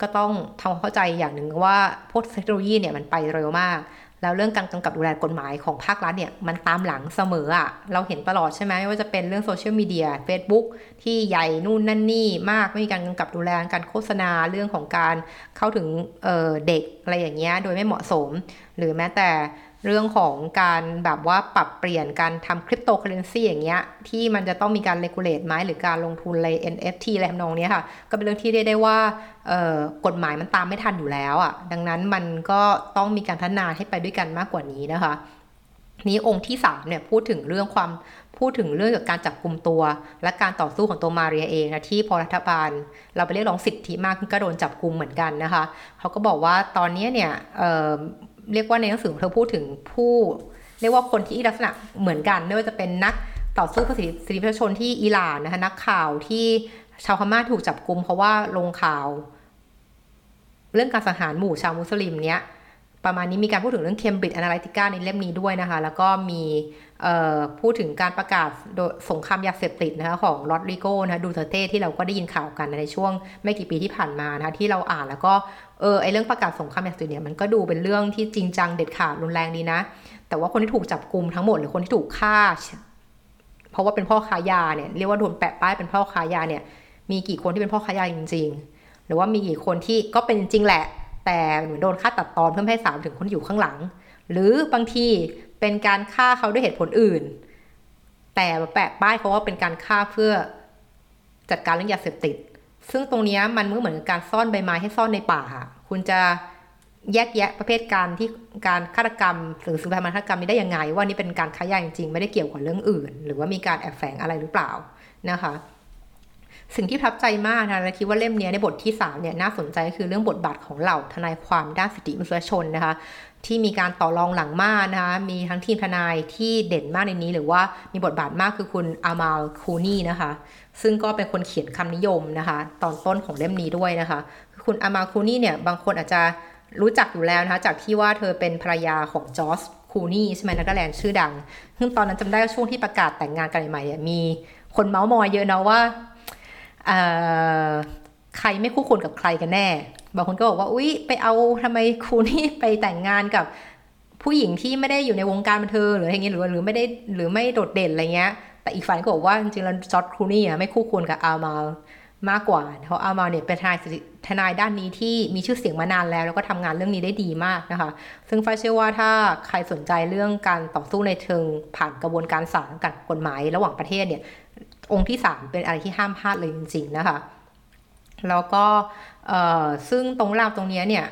ก็ต้องทำความเข้าใจอย่างหนึ่งว่าพวกเทคโนโลยีเนี่ยมันไปเร็วมาก แล้วเรื่องการกำกับดูแลกฎหมายของภาครัฐเนี่ยมันตามหลังเสมออะ่ะเราเห็นตลอดใช่ไหมว่าจะเป็นเรื่องโซเชียลมีเดีย Facebook ที่ใหญ่นู่นนั่นนี่มากไม่มีการกำกับดูแลการโฆษณาเรื่องของการเข้าถึงเเด็กอะไรอย่างเงี้ยโดยไม่เหมาะสม หรือแม้แต่ เรื่องของการแบบว่าปรับเปลี่ยนการทำคริปโตเคอเรนซีอย่างเงี้ยที่มันจะต้องมีการเลกูเลตไหมหรือการลงทุนใน NFT อะไรทำนองนี้ค่ะ ก็เป็นเรื่องที่เรียกได้ว่ากฎหมายมันตามไม่ทันอยู่แล้วอะ่ะดังนั้นมันก็ต้องมีการพัฒนาให้ไปด้วยกันมากกว่านี้นะคะ นี้องค์ที่3เนี่ยพูดถึงเรื่องความพูดถึงเรื่องเกี่ยวกับการจับกลุ่มตัว และการต่อสู้ของตัวมาเรียเองนะที่พอรัฐบาล เราไปเรียกร้องสิทธิมากก็โดนจับกลุ่มเหมือนกันนะคะเขาก็บอกว่าตอนนี้เนี่ย เรียกว่าในหนังสือเธอพูดถึงผู้ เรียกว่าคนที่ลักษณะเหมือนกันไม่ว่าจะเป็นนักต่อสู้เพื่อสิทธิประชาชนที่อิหร่านนะคะนักข่าวที่ชาวพม่าถูกจับกลุมเพราะว่าลงข่าว เรื่องการสังหารหมู่ชาวมุสลิมเนี้ย ประมาณนี้มีการพูดถึงเรื่องเคมบริดจ์แอนาลิติก้าในเล่มนี้ด้วยนะคะ แล้วก็มีพูดถึงการประกาศสงครามยาเสพติดนะคะของลอตริโกนะดูเตเต้ที่เราก็ได้ยินข่าวกันในช่วงไม่กี่ปีที่ผ่านมานะคะที่เราอ่านแล้วก็เออไอเรื่องประกาศสงครามยาเสพติดเนี่ยมันก็ดูเป็นเรื่องที่จริงจังเด็ดขาดรุนแรงดีนะ แต่ว่าคนที่ถูกจับกลุ่มทั้งหมดหรือคนที่ถูกฆ่า เพราะว่าเป็นพ่อค้ายาเนี่ยเรียกว่าโดนแปะป้ายเป็นพ่อค้ายาเนี่ยมีกี่คนที่เป็นพ่อค้ายาจริง ๆ หรือว่ามีกี่คนที่ก็เป็นจริงแหละ แต่เหมือนโดนฆ่าตัดตอนเพื่อให้สามถึงคนอยู่ข้างหลัง หรือบางทีเป็นการฆ่าเขาด้วยเหตุผลอื่น แต่แปะป้ายเขาว่าเป็นการฆ่าเพื่อจัดการเรื่องยาเสพติด ซึ่งตรงนี้มันเหมือนการซ่อนใบไม้ให้ซ่อนในป่าคุณจะแยกแยะประเภทการที่การฆาตกรรม หรือสุภาพฆาตกรรมนี้ได้ยังไง ว่านี่เป็นการค้ายาจริงๆ ไม่ได้เกี่ยวกับเรื่องอื่น หรือว่ามีการแอบแฝงอะไรหรือเปล่านะคะ สิ่งที่ทับใจมากนะและคิดว่าเล่มนี้ในบทที่3เนี่ยน่าสนใจคือเรื่องบทบาทของเหล่าทนายความด้านสิทธิมนุษยชนนะคะที่มีการต่อรองหลังม่านนะคะมีทั้งทีมทนายที่เด่นมากในนี้ หรือว่ามีบทบาทมากคือคุณอามาลคูนี่นะคะ ซึ่งก็เป็นคนเขียนคำนิยมนะคะ ตอนต้นของเล่มนี้ด้วยนะคะคุณอามาลคูนี่เนี่ยบางคนอาจจะรู้จักอยู่แล้วนะคะจากที่ว่าเธอเป็นภรรยาของจอร์จคูนี่ใช่ไหมนักแลนด์ชื่อดัง ซึ่งตอนนั้นจำได้ว่าช่วงที่ประกาศแต่งงานกันใหม่ๆเนี่ยมีคนเมาส์มอยเยอะนะว่า ใครไม่คู่ควรกับใครกันแน่ บางคนก็บอกว่าอุ๊ยไปเอาทำไมครูนี่ไปแต่งงานกับผู้หญิงที่ไม่ได้อยู่ในวงการบันเทิงหรืออะไรเงี้ยหรือหรือไม่ได้หรือไม่โดดเด่นอะไรเงี้ย แต่อีกฝ่ายก็บอกว่าจริงๆแล้วจอร์ดคูนี่ไม่คู่ควรกับอาร์มามากกว่า เพราะอาร์มาเนี่ยเป็นทนายทนายด้านนี้ที่มีชื่อเสียงมานานแล้ว แล้วก็ทำงานเรื่องนี้ได้ดีมากนะคะ ซึ่งฝ้าเชื่อว่าถ้าใครสนใจเรื่องการต่อสู้ในเชิงผ่านกระบวนการศาลกับกฎหมายระหว่างประเทศเนี่ย องค์ที่สามเป็นอะไรที่ห้ามพลาดเลยจริง ๆ นะคะ แล้วก็ซึ่งตรงราวตรงนี้เนี่ย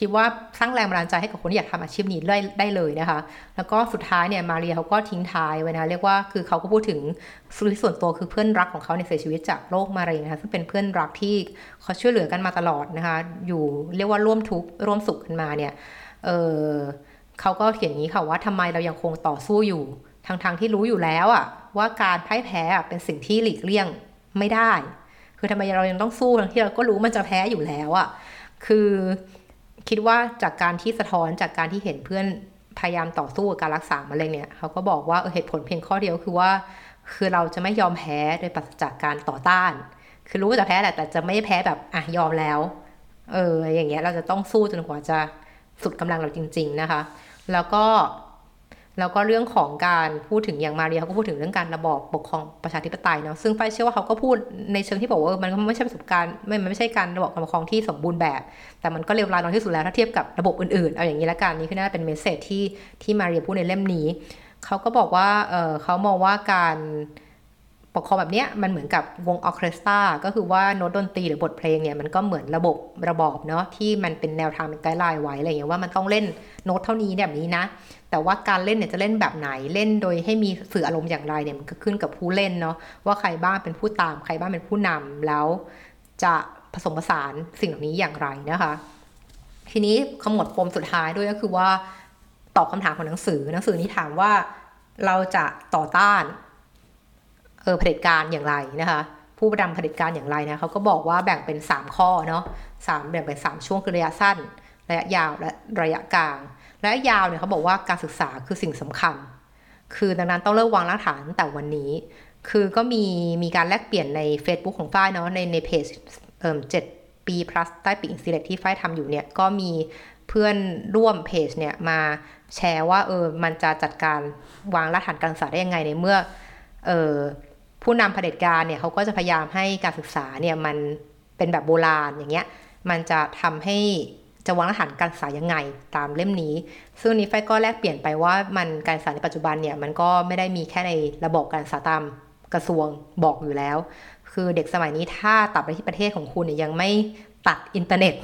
คิดว่าสร้างแรงบันดาลใจให้กับคนที่อยากทำอาชีพนี้ได้ได้เลยนะคะ แล้วก็สุดท้ายเนี่ยมาเรียเขาก็ทิ้งท้ายไว้นะเรียกว่าคือเขาก็พูดถึงส่วนตัวคือเพื่อนรักของเขาในเสียชีวิตจากโรคมะเร็งนะคะซึ่งเป็นเพื่อนรักที่เขาช่วยเหลือกันมาตลอดนะคะ อยู่เรียกว่าร่วมทุกข์ร่วมสุขกันมาเนี่ยเออเขาก็เขียนอย่างนี้ค่ะว่าทำไมเรายังคงต่อสู้อยู่ทางทางที่รู้อยู่แล้วอะ ว่าการพ่ายแพ้เป็นสิ่งที่หลีกเลี่ยงไม่ได้ คือทำไมเรายังต้องสู้ทั้งที่เราก็รู้มันจะแพ้อยู่แล้วอะคือคิดว่าจากการที่สะท้อนจากการที่เห็นเพื่อนพยายามต่อสู้กับการรักษามะเร็งเนี่ยเขาก็บอกว่าเหตุผลเพียงข้อเดียวคือว่า คือเราจะไม่ยอมแพ้โดยปราศจากการต่อต้าน คือรู้ว่าจะแพ้แหละแต่จะไม่แพ้แบบอะยอมแล้ว เอออย่างเงี้ยเราจะต้องสู้จนกว่าจะสุดกำลังเราจริง ๆนะคะ แล้วก็ แล้วก็เรื่องของการพูดถึงอย่างมาเรียเขาก็พูดถึงเรื่องการระบอบปกครองประชาธิปไตยเนาะซึ่งไฟเชื่อว่าเขาก็พูดในเชิงที่บอกว่ามันไม่ใช่ประสบการณ์ไม่มันไม่ใช่การระบอบการปกครองที่สมบูรณ์แบบ แต่มันก็เลวร้ายน้อยที่สุดแล้วถ้าเทียบกับระบบอื่นๆเอาอย่างนี้ละกันนี่คือน่าเป็นเมสเซจที่ที่มาเรียพูดในเล่มนี้เขาก็บอกว่าเออเขามองว่าการ ปกครองแบบนี้มันเหมือนกับวงออเคสตราก็คือว่าโน้ตดนตรีหรือบทเพลงเนี่ยมันก็เหมือนระบบระบอบเนาะที่มันเป็นแนวทางเป็นไกด์ไลน์ไว้อะไรอย่างเงี้ยว่ามันต้องเล่นโน้ตเท่านี้แบบนี้นะ แต่ว่าการเล่นเนี่ยจะเล่นแบบไหนเล่นโดยให้มีสื่ออารมณ์อย่างไรเนี่ยมันก็ขึ้นกับผู้เล่นเนาะว่าใครบ้างเป็นผู้ตามใครบ้างเป็นผู้นำแล้ว จะผสมผสานสิ่งเหล่านี้อย่างไรนะคะ ทีนี้ขมวดปมสุดท้ายด้วยก็คือว่าตอบคำถามของหนังสือหนังสือนี้ถามว่าเราจะต่อต้าน เออเผด็จการอย่างไรนะคะ ผู้ประดำเผด็จการอย่างไรนะเขาก็บอกว่าแบ่งเป็น 3 ข้อเนาะสามแบ่งเป็น 3 ช่วงคือระยะสั้น ระยะยาวและระยะกลางระยะยาวเนี่ยเขาบอกว่าการศึกษาคือสิ่งสำคัญ คือดังนั้นต้องเริ่มวางรากฐานแต่วันนี้ คือก็มีมีการแลกเปลี่ยนใน Facebook ของฝ้ายเนาะในในเพจเอ่อเจ็ดปี plus ใต้ปีอินซีเล็กที่ฝ้ายทำอยู่เนี่ยก็มีเพื่อนร่วมเพจเนี่ยมาแชร์ว่าเออมันจะจัดการวางรากฐานการศึกษาได้ยังไงในเมื่อเออ ผู้นำเผด็จการเนี่ยเขาก็จะพยายามให้การศึกษาเนี่ยมันเป็นแบบโบราณอย่างเงี้ยมันจะทำให้จะวางรากฐานการศึกษายังไงตามเล่มนี้ ซึ่งนี้ไฟก็แลกเปลี่ยนไปว่ามันการศึกษาในปัจจุบันเนี่ยมันก็ไม่ได้มีแค่ในระบบการศึกษาตามกระทรวงบอกอยู่แล้ว คือเด็กสมัยนี้ถ้าตราบใดที่ประเทศของคุณเนี่ยยังไม่ ตัดอินเทอร์เน็ต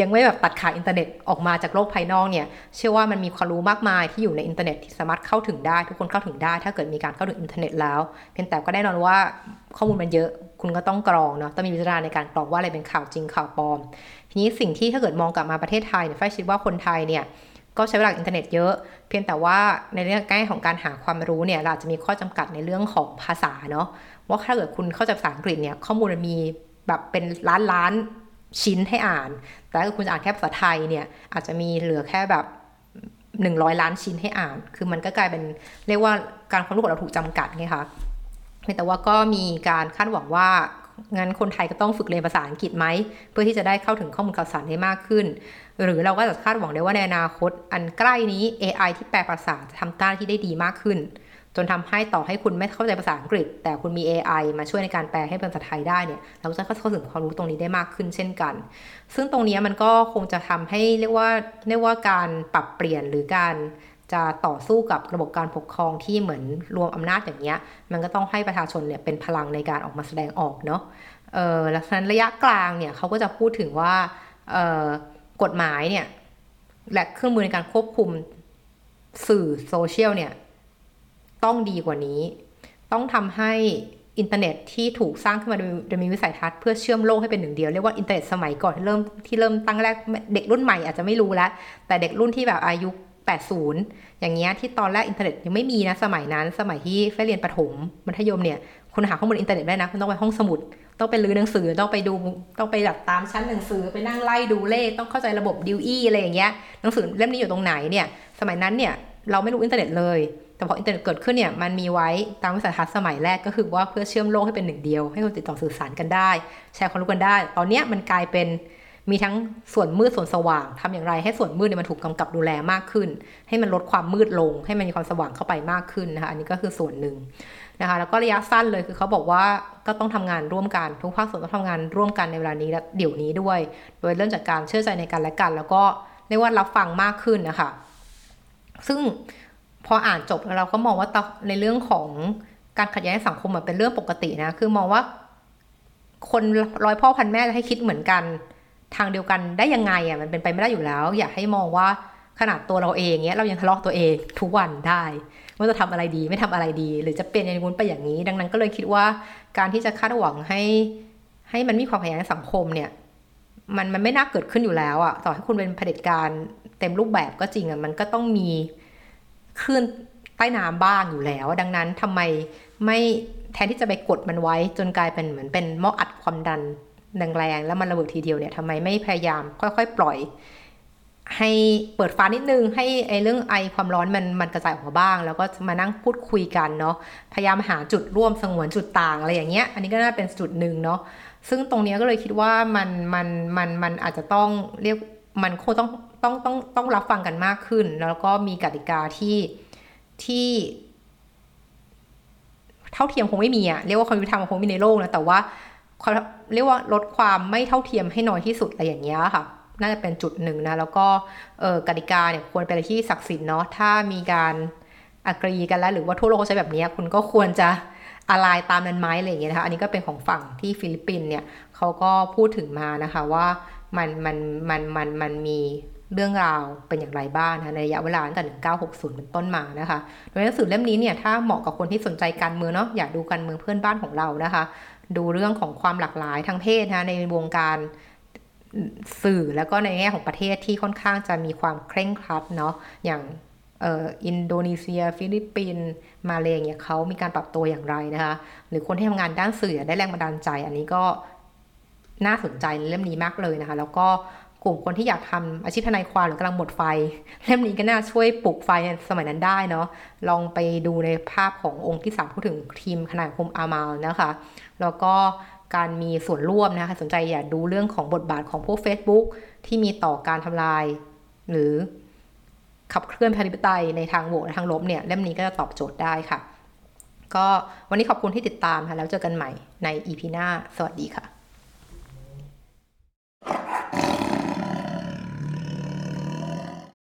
ยังไม่แบบตัดขาดอินเทอร์เน็ตออกมาจากโลกภายนอกเนี่ยเชื่อว่ามันมีความรู้มากมายที่อยู่ในอินเทอร์เน็ตที่สามารถเข้าถึงได้ ทุกคนเข้าถึงได้ ถ้าเกิดมีการเข้าถึงอินเทอร์เน็ตแล้ว เพียงแต่ก็แน่นอนว่าข้อมูลมันเยอะคุณก็ต้องกรองเนาะต้องมีวิจารณญาณในการกรองว่าอะไรเป็นข่าวจริงข่าวปลอม ทีนี้สิ่งที่ถ้าเกิดมองกลับมาประเทศไทยเนี่ยไฟคิดว่าคนไทยเนี่ยก็ใช้เวลาอินเทอร์เน็ตเยอะ เพียงแต่ว่าในเรื่องใกล้ของการหาความรู้เนี่ยเราจะมีข้อจำกัดในเรื่องของภาษาเนาะว่าถ้าเกิดคุณเข้าใจภาษาอังกฤษเนี่ยข้อมูลมันมีแบบเป็นล้านล้าน ชิ้นให้อ่าน แต่ถ้าคุณจะอ่านแค่ภาษาไทยเนี่ยอาจจะมีเหลือแค่แบบหนึ่งร้อยล้านชิ้นให้อ่าน คือมันก็กลายเป็นเรียกว่าการความรู้ของเราถูกจำกัดไงคะแต่ว่าก็มีการคาดหวังว่างั้นคนไทยก็ต้องฝึกเรียนภาษาอังกฤษไหม เพื่อที่จะได้เข้าถึงข้อมูลข่าวสารได้มากขึ้น หรือเราก็จะคาดหวังได้ว่าในอนาคตอันใกล้นี้ AI ที่แปลภาษาจะทำหน้าที่ได้ดีมากขึ้น จนทำให้ต่อให้คุณไม่เข้าใจภาษาอังกฤษ แต่คุณมี AI มาช่วยในการแปลให้เป็นภาษาไทยได้เนี่ยเราจะเข้าถึงความรู้ตรงนี้ได้มากขึ้นเช่นกัน ซึ่งตรงนี้มันก็คงจะทำให้เรียกว่าเรียกว่าการปรับเปลี่ยนหรือการจะต่อสู้กับระบบการปกครองที่เหมือนรวมอำนาจอย่างเงี้ย มันก็ต้องให้ประชาชนเนี่ยเป็นพลังในการออกมาแสดงออกเนาะ เออแล้วฉะนั้นระยะกลางเนี่ยเขาก็จะพูดถึงว่า เออกฎหมายเนี่ยและเครื่องมือในการควบคุมสื่อโซเชียลเนี่ย ต้องดีกว่านี้ ต้องทำให้อินเทอร์เน็ตที่ถูกสร้างขึ้นมาโดยมีวิสัยทัศน์เพื่อเชื่อมโลกให้เป็นหนึ่งเดียว เรียกว่าอินเทอร์เน็ตสมัยก่อนที่เริ่มที่เริ่มตั้งแรกเด็กรุ่นใหม่อาจจะไม่รู้แล้ว แต่เด็กรุ่นที่แบบยุค 80 อย่างเงี้ยที่ตอนแรกอินเทอร์เน็ตยังไม่มีนะสมัยนั้น สมัยที่ไฟเรียนประถมมัธยมเนี่ยคุณหาข้อมูลอินเทอร์เน็ตได้นะคุณต้องไปห้องสมุด ต้องไปรื้อหนังสือต้องไปดูต้องไปแบบตามชั้นหนังสือไปนั่งไล่ดูเลขต้องเข้าใจระบบดิวอี้อะไรอย่างเงี้ยหนังสือเล่มนี้อยู่ตรงไหนเนี่ยสมัยนั้นเนี่ยเราไม่รู้อินเทอร์เน็ตเลย แต่พออินเทอร์เน็ตเกิดขึ้นเนี่ยมันมีไว้ตามวิสัยทัศน์สมัยแรกก็คือว่าเพื่อเชื่อมโลกให้เป็นหนึ่งเดียว ให้คนติดต่อสื่อสารกันได้ แชร์ความรู้กันได้ ตอนเนี้ยมันกลายเป็นมีทั้งส่วนมืดส่วนสว่างทำอย่างไรให้ส่วนมืดเนี่ยมันถูกกำกับดูแลมากขึ้น ให้มันลดความมืดลง ให้มันมีความสว่างเข้าไปมากขึ้นนะคะอันนี้ก็คือส่วนหนึ่งนะคะแล้วก็ระยะสั้นเลยคือเขาบอกว่าก็ต้องทำงานร่วมกันทุกภาคส่วนต้องทำงานร่วมกันในเวลานี้และเดี๋ยวนี้ด้วย โดยเริ่มจากการเชื่อใจในกันและกัน แล้วก็เรียกว่ารับฟังมากขึ้นนะคะซึ่ง พออ่านจบแล้วเราก็มองว่าในเรื่องของการขัดแย้งสังคมมันเป็นเรื่องปกตินะ คือมองว่า คนร้อยพ่อพันแม่จะให้คิดเหมือนกัน ทางเดียวกันได้ยังไงอะมันเป็นไปไม่ได้อยู่แล้ว อยากให้มองว่าขนาดตัวเราเองเนี้ยเรายังทะเลาะตัวเองทุกวันได้ว่าจะทำอะไรดีไม่ทำอะไรดี หรือจะเปลี่ยนอย่างนู้นไปอย่างนี้ ดังนั้นก็เลยคิดว่าการที่จะคาดหวังให้ ให้มันมีความพยายามในสังคมเนี่ยมันมันไม่น่าเกิดขึ้นอยู่แล้วอะต่อให้คุณเป็นเผด็จการเต็มรูปแบบก็จริงอะมันก็ต้องมี คลื่นใต้น้ำบ้างอยู่แล้ว ดังนั้นทำไมไม่แทนที่จะไปกดมันไว้จนกลายเป็นเหมือนเป็นหม้ออัดความดันแรงๆแล้วมันระเบิดทีเดียวเนี่ยทำไมไม่พยายามค่อยๆ ปล่อย ให้เปิดฟ้านิดนึง ให้ไอ้เรื่องไอความร้อนมันมันกระจายออกมาบ้าง แล้วก็มานั่งพูดคุยกันเนาะพยายามหาจุดร่วมสงวนจุดต่างอะไรอย่างเงี้ยอันนี้ก็น่าเป็นจุดหนึ่งเนาะซึ่งตรงนี้ก็เลยคิดว่ามันมันมันมันอาจจะต้องเรียกมันคงต้อง ต้องต้องต้องรับฟังกันมากขึ้น แล้วก็มีกติกาที่ที่ เท่าเทียมคงไม่มีอะเรียกว่าความยุติธรรมคงมีในโลกนะแต่ว่าเรียกว่าลดความไม่เท่าเทียมให้น้อยที่สุดอะไรอย่างเงี้ยค่ะ น่าจะเป็นจุดหนึ่งนะ แล้วก็เออกติกาเนี่ยควรเป็นอะไรที่ศักดิ์สิทธิ์เนาะถ้ามีการอักรีกันแล้ว หรือว่าทั่วโลกใช้แบบนี้คุณก็ควรจะอะไรตามนั้นไหมอะไรอย่างเงี้ยนะคะอันนี้ก็เป็นของฝั่งที่ฟิลิปปินส์เนี่ยเขาก็พูดถึงมานะคะว่ามันมันมันมันมันมี เรื่องราวเป็นอย่างไรบ้างนะในระยะเวลาตั้งแต่ 1960 เป็นต้นมานะคะโดยหนังสือเล่มนี้เนี่ยถ้าเหมาะกับคนที่สนใจการเมืองเนาะอยากดูการเมืองเพื่อนบ้านของเรานะคะ ดูเรื่องของความหลากหลายทางเพศนะในวงการสื่อแล้วก็ในแง่ของประเทศที่ค่อนข้างจะมีความเคร่งครัดเนาะอย่างอินโดนีเซีย ฟิลิปปินส์มาเลเนี่ยเขามีการปรับตัวอย่างไรนะคะ หรือคนที่ทำงานด้านสื่อได้แรงบันดาลใจ อันนี้ก็น่าสนใจเล่มนี้มากเลยนะคะ แล้วก็ กลุ่มคนที่อยากทำอาชีพทนายความหรือกำลังหมดไฟ เล่มนี้ก็น่าช่วยปลุกไฟในสมัยนั้นได้เนาะลองไปดูในภาคขององก์ที่สามพูดถึงทีมทนายความอามาลนะคะ แล้วก็การมีส่วนร่วมนะคะสนใจอยากดูเรื่องของบทบาทของพวก Facebook ที่มีต่อการทำลาย หรือขับเคลื่อนประชาธิปไตยในทางบวกและทางลบเนี่ยเล่มนี้ก็จะตอบโจทย์ได้ค่ะ ก็วันนี้ขอบคุณที่ติดตามค่ะ แล้วเจอกันใหม่ใน EP หน้า สวัสดีค่ะ